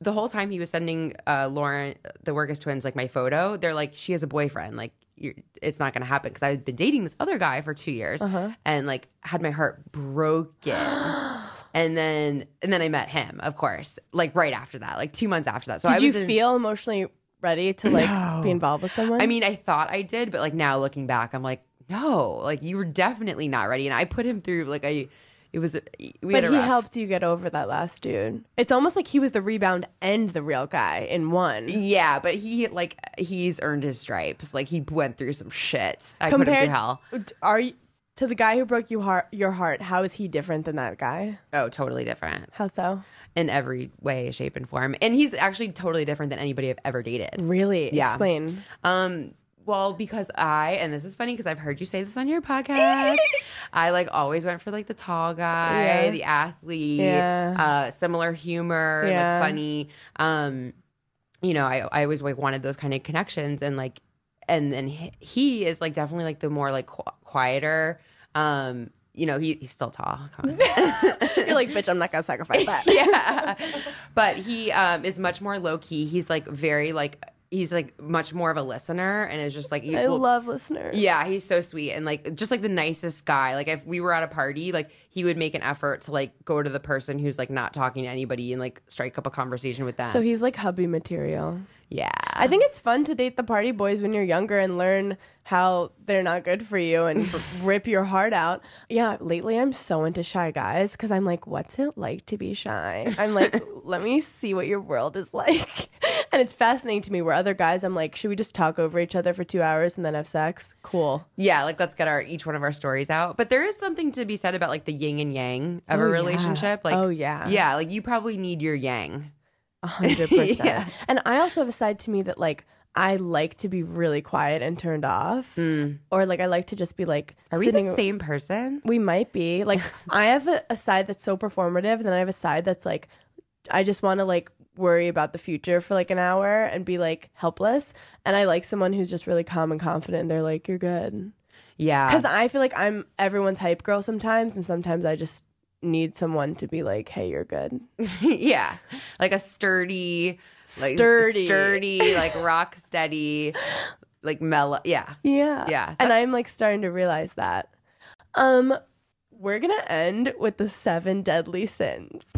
the whole time he was sending uh Lauren the Wirkus twins like my photo, they're like she has a boyfriend, like you're, it's not going to happen because I've been dating this other guy for 2 years Uh-huh. and like had my heart broken. and then and then I met him, of course, like right after that, like 2 months after that. So I Did you in- feel emotionally ready to like be involved with someone? I mean, I thought I did, but like now looking back, I'm like, no, like you were definitely not ready. And I put him through like I, it was we but he rough- helped you get over that last dude. It's almost like he was the rebound and the real guy in one. Yeah, but he like he's earned his stripes. Like he went through some shit. I put him through hell. Are you to the guy who broke you heart your heart? How is he different than that guy? Oh, totally different How so? in every way, shape, and form. And he's actually totally different than anybody I've ever dated. Really? Yeah. Explain. Um, well, because I and this is funny because I've heard you say this on your podcast. I like always went for like the tall guy, Yeah. the athlete, Yeah. uh, similar humor, Yeah. like funny. Um, you know, I I always like wanted those kind of connections, and like, and then he, he is like definitely like the more like qu- quieter. Um, you know, he, he's still tall. You're like, bitch, I'm not gonna sacrifice that. yeah. But he um, is much more low key. He's like very like he's like much more of a listener and is just like he I love listeners. yeah, he's so sweet and like just like the nicest guy. Like if we were at a party, like he would make an effort to like go to the person who's like not talking to anybody and like strike up a conversation with them. So he's like hubby material. Yeah. I think it's fun to date the party boys when you're younger and learn how they're not good for you and rip your heart out. Yeah, lately I'm so into shy guys because I'm like, what's it like to be shy? I'm like, let me see what your world is like. And it's fascinating to me where other guys, I'm like, should we just talk over each other for two hours and then have sex? Cool. Yeah, like let's get our each one of our stories out. But there is something to be said about like the yin and yang of Oh, a yeah. relationship. Like Oh, yeah. Yeah, like you probably need your yang. A hundred percent. And I also have a side to me that like I like to be really quiet and turned off, mm. or like I like to just be like. Are we sitting- the same person? We might be like I have a, a side that's so performative, and then I have a side that's like I just want to like worry about the future for like an hour and be like helpless. And I like someone who's just really calm and confident. And they're like, "You're good," Yeah. because I feel like I'm everyone's hype girl sometimes, and sometimes I just need someone to be like, "Hey, you're good." yeah. Like a sturdy, like Sturdy. sturdy, like rock steady, like mellow. Yeah. Yeah. Yeah. And I'm like starting to realize that. Um we're going to end with the seven deadly sins.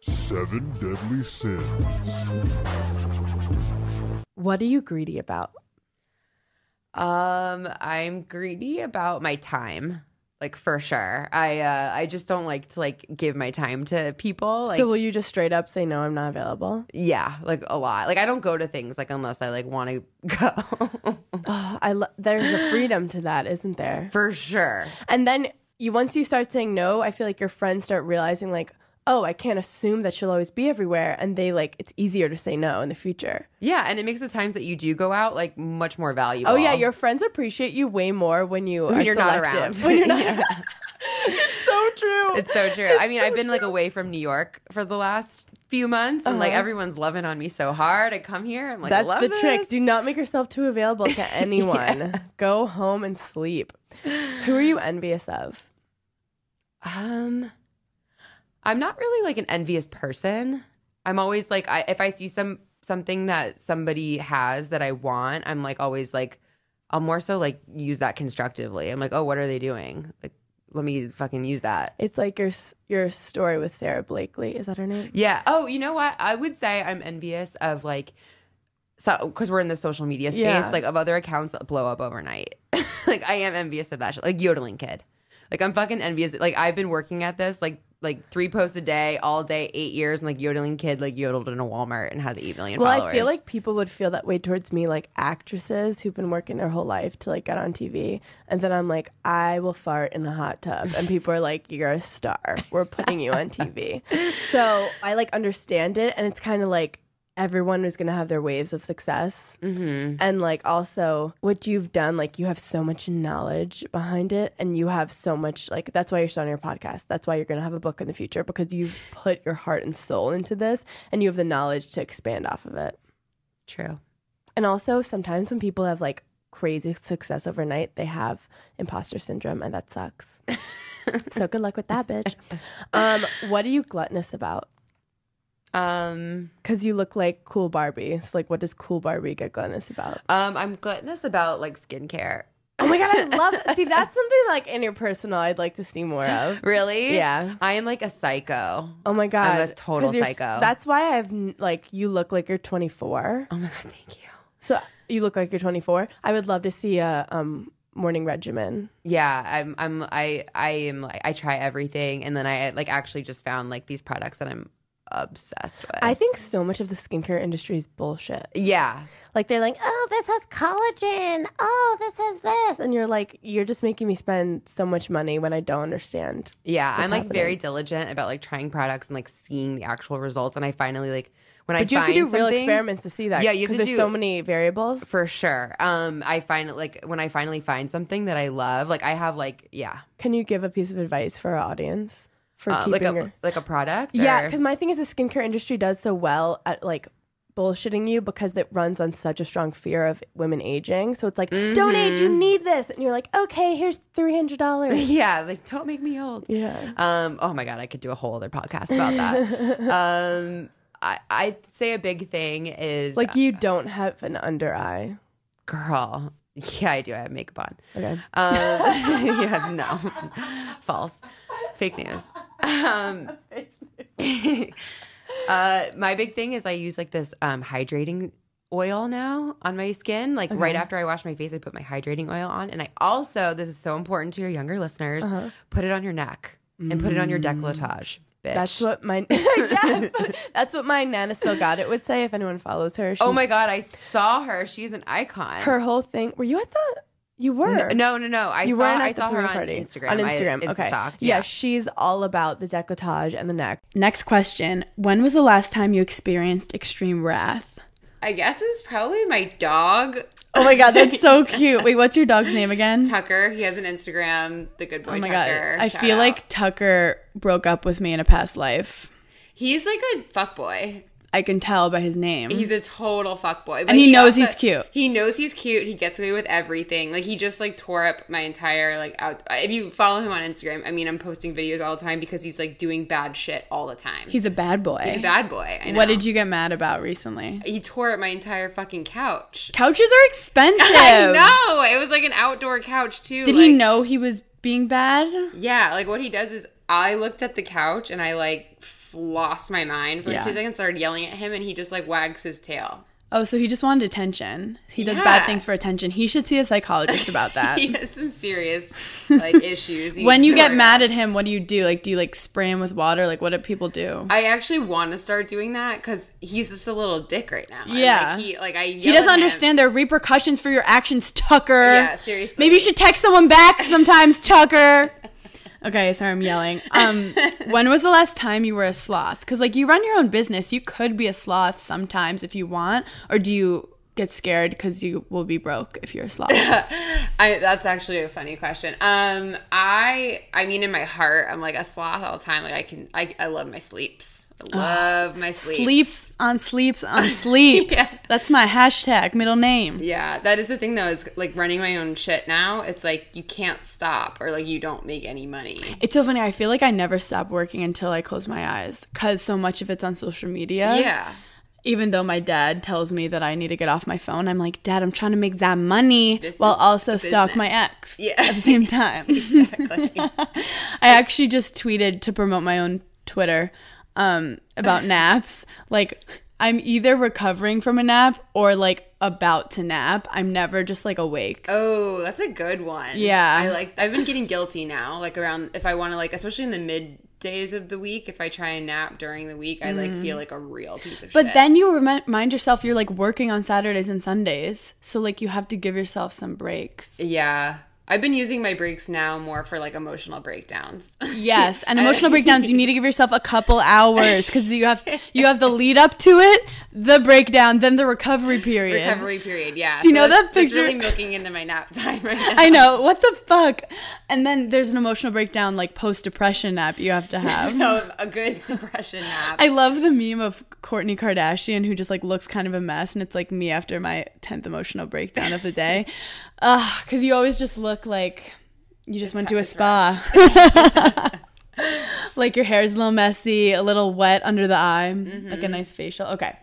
Seven deadly sins. What are you greedy about? Um, I'm greedy about my time. Like for sure. I uh I just don't like to like give my time to people. Like so will you just straight up say no, I'm not available? yeah, like a lot. Like I don't go to things like unless I like want to go. Oh, I lo- there's a freedom to that, isn't there? for sure. And then you once you start saying no, I feel like your friends start realizing like, "Oh, I can't assume that she'll always be everywhere." And they like it's easier to say no in the future. Yeah, and it makes the times that you do go out like much more valuable. Oh yeah, your friends appreciate you way more when you When are you're not around. When you're not Yeah. It's so true. It's so true. I mean, I've been like away from New York for the last few months, and like Uh-huh. everyone's loving on me so hard. I come here, I'm like, That's the trick. Do not make yourself too available to anyone. Go home and sleep. Who are you envious of? Um, I'm not really like an envious person. I'm always like, I, if I see some something that somebody has that I want, I'm like always like, I'll more so like use that constructively. I'm like, oh, what are they doing? Like, let me fucking use that. It's like your your story with Sara Blakely. Is that her name? Yeah. Oh, you know what? I would say I'm envious of like, so because we're in the social media space, Yeah. like of other accounts that blow up overnight. like I am envious of that shit. Like yodeling kid. Like I'm fucking envious. Like I've been working at this like like three posts a day, all day, eight years, and like yodeling kid like yodeled in a Walmart and has eight million Well, followers. I feel like people would feel that way towards me, like actresses who've been working their whole life to like get on TV, and then I'm like, I will fart in a hot tub, and people are like, "You're a star. We're putting you on TV." so I like understand it, and it's kind of like everyone is gonna have their waves of success, Mhm. and like also what you've done, like you have so much knowledge behind it, and you have so much like that's why you're starting your podcast. That's why you're gonna have a book in the future because you've put your heart and soul into this, and you have the knowledge to expand off of it. true. And also, sometimes when people have like crazy success overnight, they have imposter syndrome, and that sucks. so good luck with that, bitch. Um, what are you gluttonous about? Um, Because you look like cool Barbie. So, like, what does cool Barbie get gluttonous about? um, I'm gluttonous about like skincare. Oh my god, I love. See, that's something like in your personal I'd like to see more of. Really? Yeah. I am like a psycho. Oh my god, I'm a total 'Cause you're psycho. That's why I've n- like you look like you're 24. Oh my god, thank you. So you look like you're 24. I would love to see a um morning regimen. Yeah, I'm I'm I I am like I try everything and then I like actually just found like these products that I'm obsessed with. I think so much of the skincare industry is bullshit. yeah. Like they're like, oh, this has collagen. Oh, this has this, and you're like, you're just making me spend so much money when I don't understand. Yeah, I'm like happening? very diligent about like trying products and like seeing the actual results and I finally like when I But you have to do real experiments to see that. Yeah, you have to there's do- so many variables. for sure. Um I find like when I finally find something that I love, like I have like yeah, Can you give a piece of advice for our audience for uh, like a your like a product. Yeah, because my thing is the skincare industry does so well at like bullshitting you because it runs on such a strong fear of women aging. So it's like, don't age, Mm-hmm. you need this. And you're like, okay, here's $300. yeah, like don't make me old. yeah. Um, oh my god, I could do a whole other podcast about that. um, I I'd say a big thing is Like you don't have an under eye. girl. Yeah, I do. I have makeup on. Okay. Um, yeah, no, false, fake news. Um, uh, my big thing is I use like this um, hydrating oil now on my skin. Like right after I wash my face, I put my hydrating oil on, and I also this is so important to your younger listeners. Uh-huh. Put it on your neck and put it on your decolletage. Bitch. That's what my yes, that's what my Nana still got it would say if anyone follows her. Oh my god, I saw her. She's an icon. Her whole thing. Were you at the? You were. no, no, no. I you saw weren't I the saw her on party. Instagram. On Instagram, I, okay. Stalked, yeah. yeah. she's all about the decolletage and the neck. Next question. When was the last time you experienced extreme wrath? I guess it's probably my dog, Oh my god, that's so cute. Wait, what's your dog's name again? Tucker. He has an Instagram, the Good Boy Oh my Tucker. god. I Shout feel out. like Tucker broke up with me in a past life. he's like a fuckboy. I can tell by his name. He's a total fuckboy. But And he knows he's cute. He knows he's cute. He gets away with everything. Like he just like tore up my entire like out. If you follow him on Instagram, I mean, I'm posting videos all the time because he's like doing bad shit all the time. He's a bad boy. He's a bad boy. I know. What did you get mad about recently? He tore up my entire fucking couch. Couches are expensive. I know. It was like an outdoor couch too. Did like, he know he was being bad? Yeah, like what he does is I looked at the couch and I like lost my mind for like Yeah. two seconds, started yelling at him, and he just like wags his tail. Oh, so he just wanted attention. He does bad things for attention. He should see a psychologist about that. He has some serious like issues. when you get mad at him, what do you do? Like, do you like spray him with water? Like, what do people do? I actually want to start doing that because he's just a little dick right now. And, Yeah. like, he like I. He doesn't understand there are repercussions for your actions, Tucker. Yeah, seriously. Maybe you should text someone back sometimes, Tucker. Okay, sorry, I'm yelling. Um, when was the last time you were a sloth? Because like you run your own business, you could be a sloth sometimes if you want, or do you get scared because you will be broke if you're a sloth? I, that's actually a funny question. Um, I, I mean, in my heart, I'm like a sloth all the time. Like I can, I, I love my sleeps. I love my sleeps. sleeps on sleeps on sleeps. That's my hashtag middle name. Yeah, that is the thing though. Is like running my own shit now. It's like you can't stop, or like you don't make any money. It's so funny. I feel like I never stop working until I close my eyes because so much of it's on social media. Yeah, even though my dad tells me that I need to get off my phone, I'm like, Dad, I'm trying to make that money while also stalk my ex Yeah. at the same time. Exactly. I actually just tweeted to promote my own Twitter um, about naps. Like, I'm either recovering from a nap or like about to nap. I'm never just like awake. Oh, that's a good one. Yeah. I like I've been getting guilty now. Like around if I want to like especially in the mid days of the week, if I try and nap during the week, I like feel like a real piece of. But shit. then you remind yourself you're like working on Saturdays and Sundays. So like you have to give yourself some breaks. Yeah. I've been using my breaks now more for like emotional breakdowns. Yes, and emotional breakdowns. You need to give yourself a couple hours because you have you have the lead up to it, the breakdown, then the recovery period. Recovery period, yeah. Do you know that's- that picture? really milking into my nap time right now. I know what the fuck. And then there's an emotional breakdown like post depression nap you have to have. know. Oh, a good depression nap. I love the meme of Kourtney Kardashian who just like looks kind of a mess, and it's like me after my tenth emotional breakdown of the day. Ugh, because you always just look like you just went to a spa. like your hair is a little messy, a little wet under the eye, like a mm-hmm. nice facial. Okay.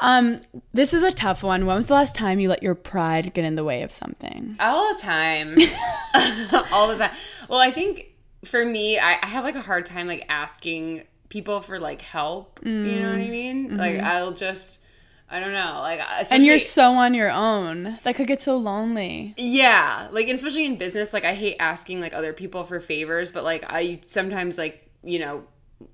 Um, this is a tough one. When was the last time you let your pride get in the way of something? all the time all the time well i think for me I, I have like a hard time like asking people for like help you know what i mm. mean like mm-hmm. i'll just i don't know like. And you're so on your own. That could get so lonely. yeah like and especially in business like i hate asking like other people for favors but like i sometimes like you know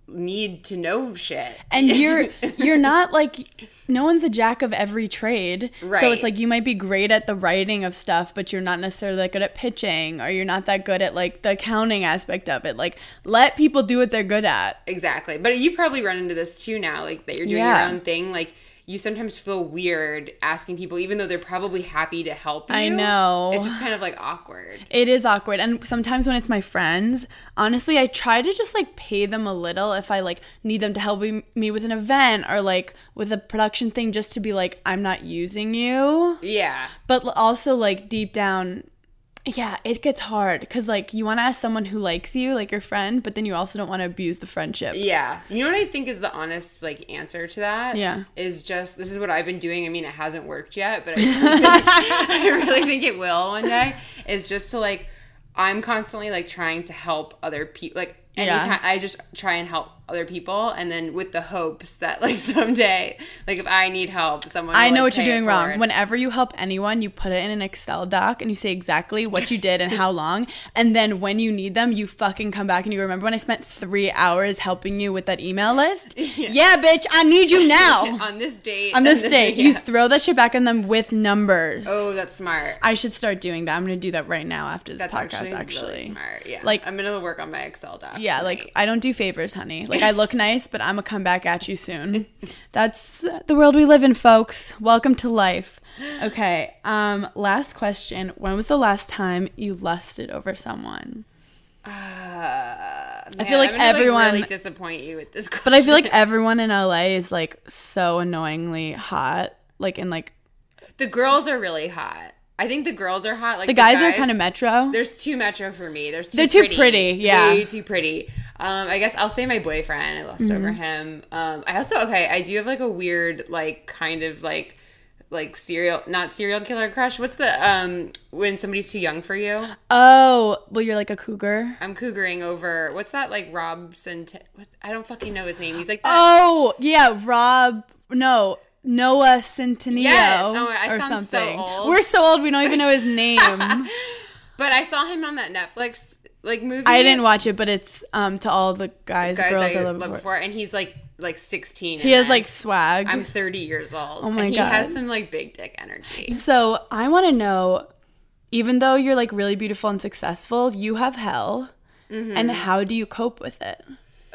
need to know shit and you're you're not like no one's a jack of every trade Right. so it's like you might be great at the writing of stuff but you're not necessarily that good at pitching or you're not that good at like the accounting aspect of it like let people do what they're good at Exactly. But you probably run into this too now, like that you're doing Yeah. your own thing. Like you sometimes feel weird asking people, even though they're probably happy to help you. I know. It's just kind of like awkward. it is awkward and sometimes when it's my friends honestly i try to just like pay them a little if i like need them to help me me with an event or like with a production thing just to be like i'm not using you Yeah. but also like deep down yeah it gets hard because like you want to ask someone who likes you like your friend but then you also don't want to abuse the friendship Yeah. You know what I think is the honest like answer to that? Yeah. Is just this is what I've been doing. I mean, it hasn't worked yet, but I really, think, I really think it will one day. Is just to like I'm constantly like trying to help other people like Yeah. I just try and help other people and then with the hopes that like someday like if I need help someone I know like, what you're doing wrong. forward. Whenever you help anyone, you put it in an Excel doc and you say exactly what you did and how long. And then when you need them, you fucking come back and you remember when I spent three hours helping you with that email list? Yeah, bitch, I need you now. on this date On this date, yeah. you throw that shit back in them with numbers. oh that's smart I should start doing that. I'm gonna do that right now after this that's podcast. actually, Actually, really smart yeah Like- I'm gonna work on my Excel doc Yeah, like. I don't do favors, honey. Like I look nice, but I'm gonna come back at you soon. That's the world we live in, folks. Welcome to life. Okay. Um. Last question. When was the last time you lusted over someone? I feel like everyone- really disappoint you with this question. But I feel like everyone in LA is like so annoyingly hot. Like in like the girls are really hot. I think the girls are hot. Like the guys, are kind of metro. There's too metro for me. There's too They're too pretty. pretty, yeah. way too pretty. Um, I guess I'll say my boyfriend. I over Mm-hmm. him. Um, I also okay. I do have like a weird like kind of like like serial not serial killer crush. What's the um when somebody's too young for you? Oh, well, you're like a cougar. I'm cougaring over what's that like Robson? T- what, I don't fucking know his name. He's like that. Oh, yeah, Rob. No, Noah Centineo Yes. Oh, or so something. old. We're so old we don't even know his name. But I saw him on that Netflix like movie. I didn't watch it, but it's um to all the guys, guys girls I I love before. before. and he's like like 16. He has like swag. I'm 30 years old. Oh my and he God. has some like big dick energy. so I want to know, even though you're like really beautiful and successful, you have hell, Mm-hmm. and how do you cope with it?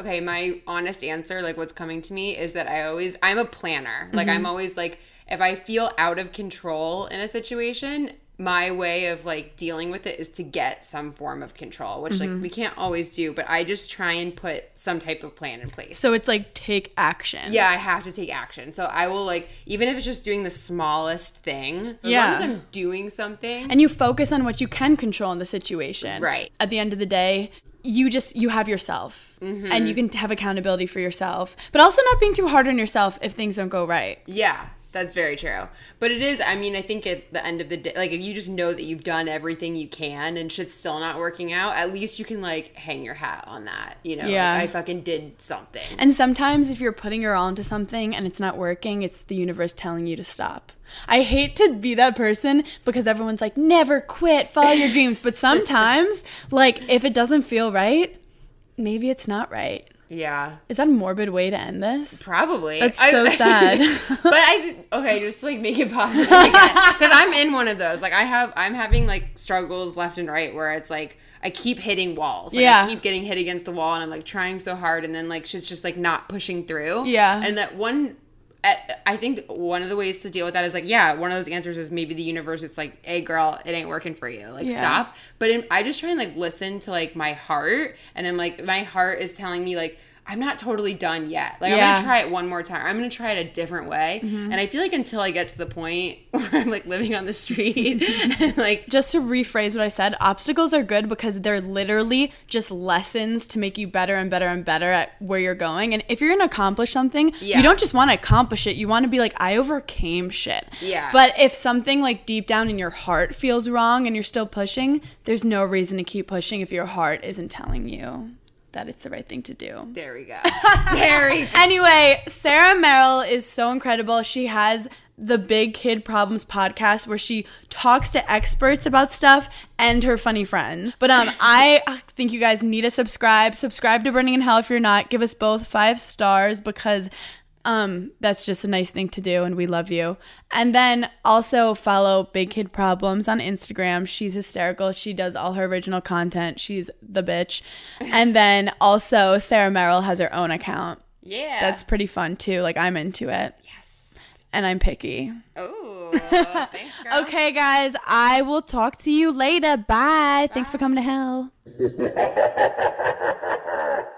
Okay, my honest answer, like what's coming to me, is that I always I'm a planner. Like Mm-hmm. I'm always like if I feel out of control in a situation, my way of like dealing with it is to get some form of control, which Mm-hmm. like we can't always do, but I just try and put some type of plan in place. So it's like take action. yeah, I have to take action. So I will like even if it's just doing the smallest thing, as Yeah. long as I'm doing something. And you focus on what you can control in the situation. Right. At the end of the day, you just you have yourself Mm-hmm. and you can have accountability for yourself but also not being too hard on yourself if things don't go right Yeah, that's very true. But it is, I mean, I think at the end of the day, like if you just know that you've done everything you can and shit's still not working out, at least you can like hang your hat on that. You know, Yeah. like, I fucking did something. and sometimes if you're putting your all into something and it's not working it's the universe telling you to stop i hate to be that person because everyone's like never quit follow your dreams but sometimes like if it doesn't feel right maybe it's not right yeah, is that a morbid way to end this probably. That's I- so sad. but I okay, just like make it positive because I'm in one of those. Like I have, I'm having like struggles left and right where it's like. I keep hitting walls. Like, Yeah. I keep getting hit against the wall, and I'm like trying so hard, and then like shit's just like not pushing through. Yeah. And that one, I I think one of the ways to deal with that is like, yeah, one of those answers is maybe the universe. It's like, hey, girl, it ain't working for you. Like, Yeah. stop. But in, I just try and like listen to like my heart, and I'm like, my heart is telling me like. I'm not totally done yet. Like I'm gonna try it one more time. I'm gonna try it a different way. Mm-hmm. And I feel like until I get to the point where I'm like living on the street and like just to rephrase what I said, obstacles are good because they're literally just lessons to make you better and better and better at where you're going. And if you're gonna accomplish something, Yeah. you don't just want to accomplish it. You want to be like, I overcame shit. Yeah. But if something like deep down in your heart feels wrong and you're still pushing, there's no reason to keep pushing if your heart isn't telling you that it's the right thing to do. there we go. there we go. Anyway, Sarah Merrill is so incredible. She has the Big Kid Problems podcast where she talks to experts about stuff and her funny friends. But um I think you guys need to subscribe. Subscribe to Berning in Hell if you're not. Give us both 5 stars because um that's just a nice thing to do and we love you. And then also follow Big Kid Problems on Instagram. She's hysterical. She does all her original content. She's the bitch. And then also Sarah Merrill has her own account. Yeah. That's pretty fun too. Like I'm into it. Yes. And I'm picky. oh thanks, girl. Okay, guys, I will talk to you later. Bye. Thanks for coming to hell.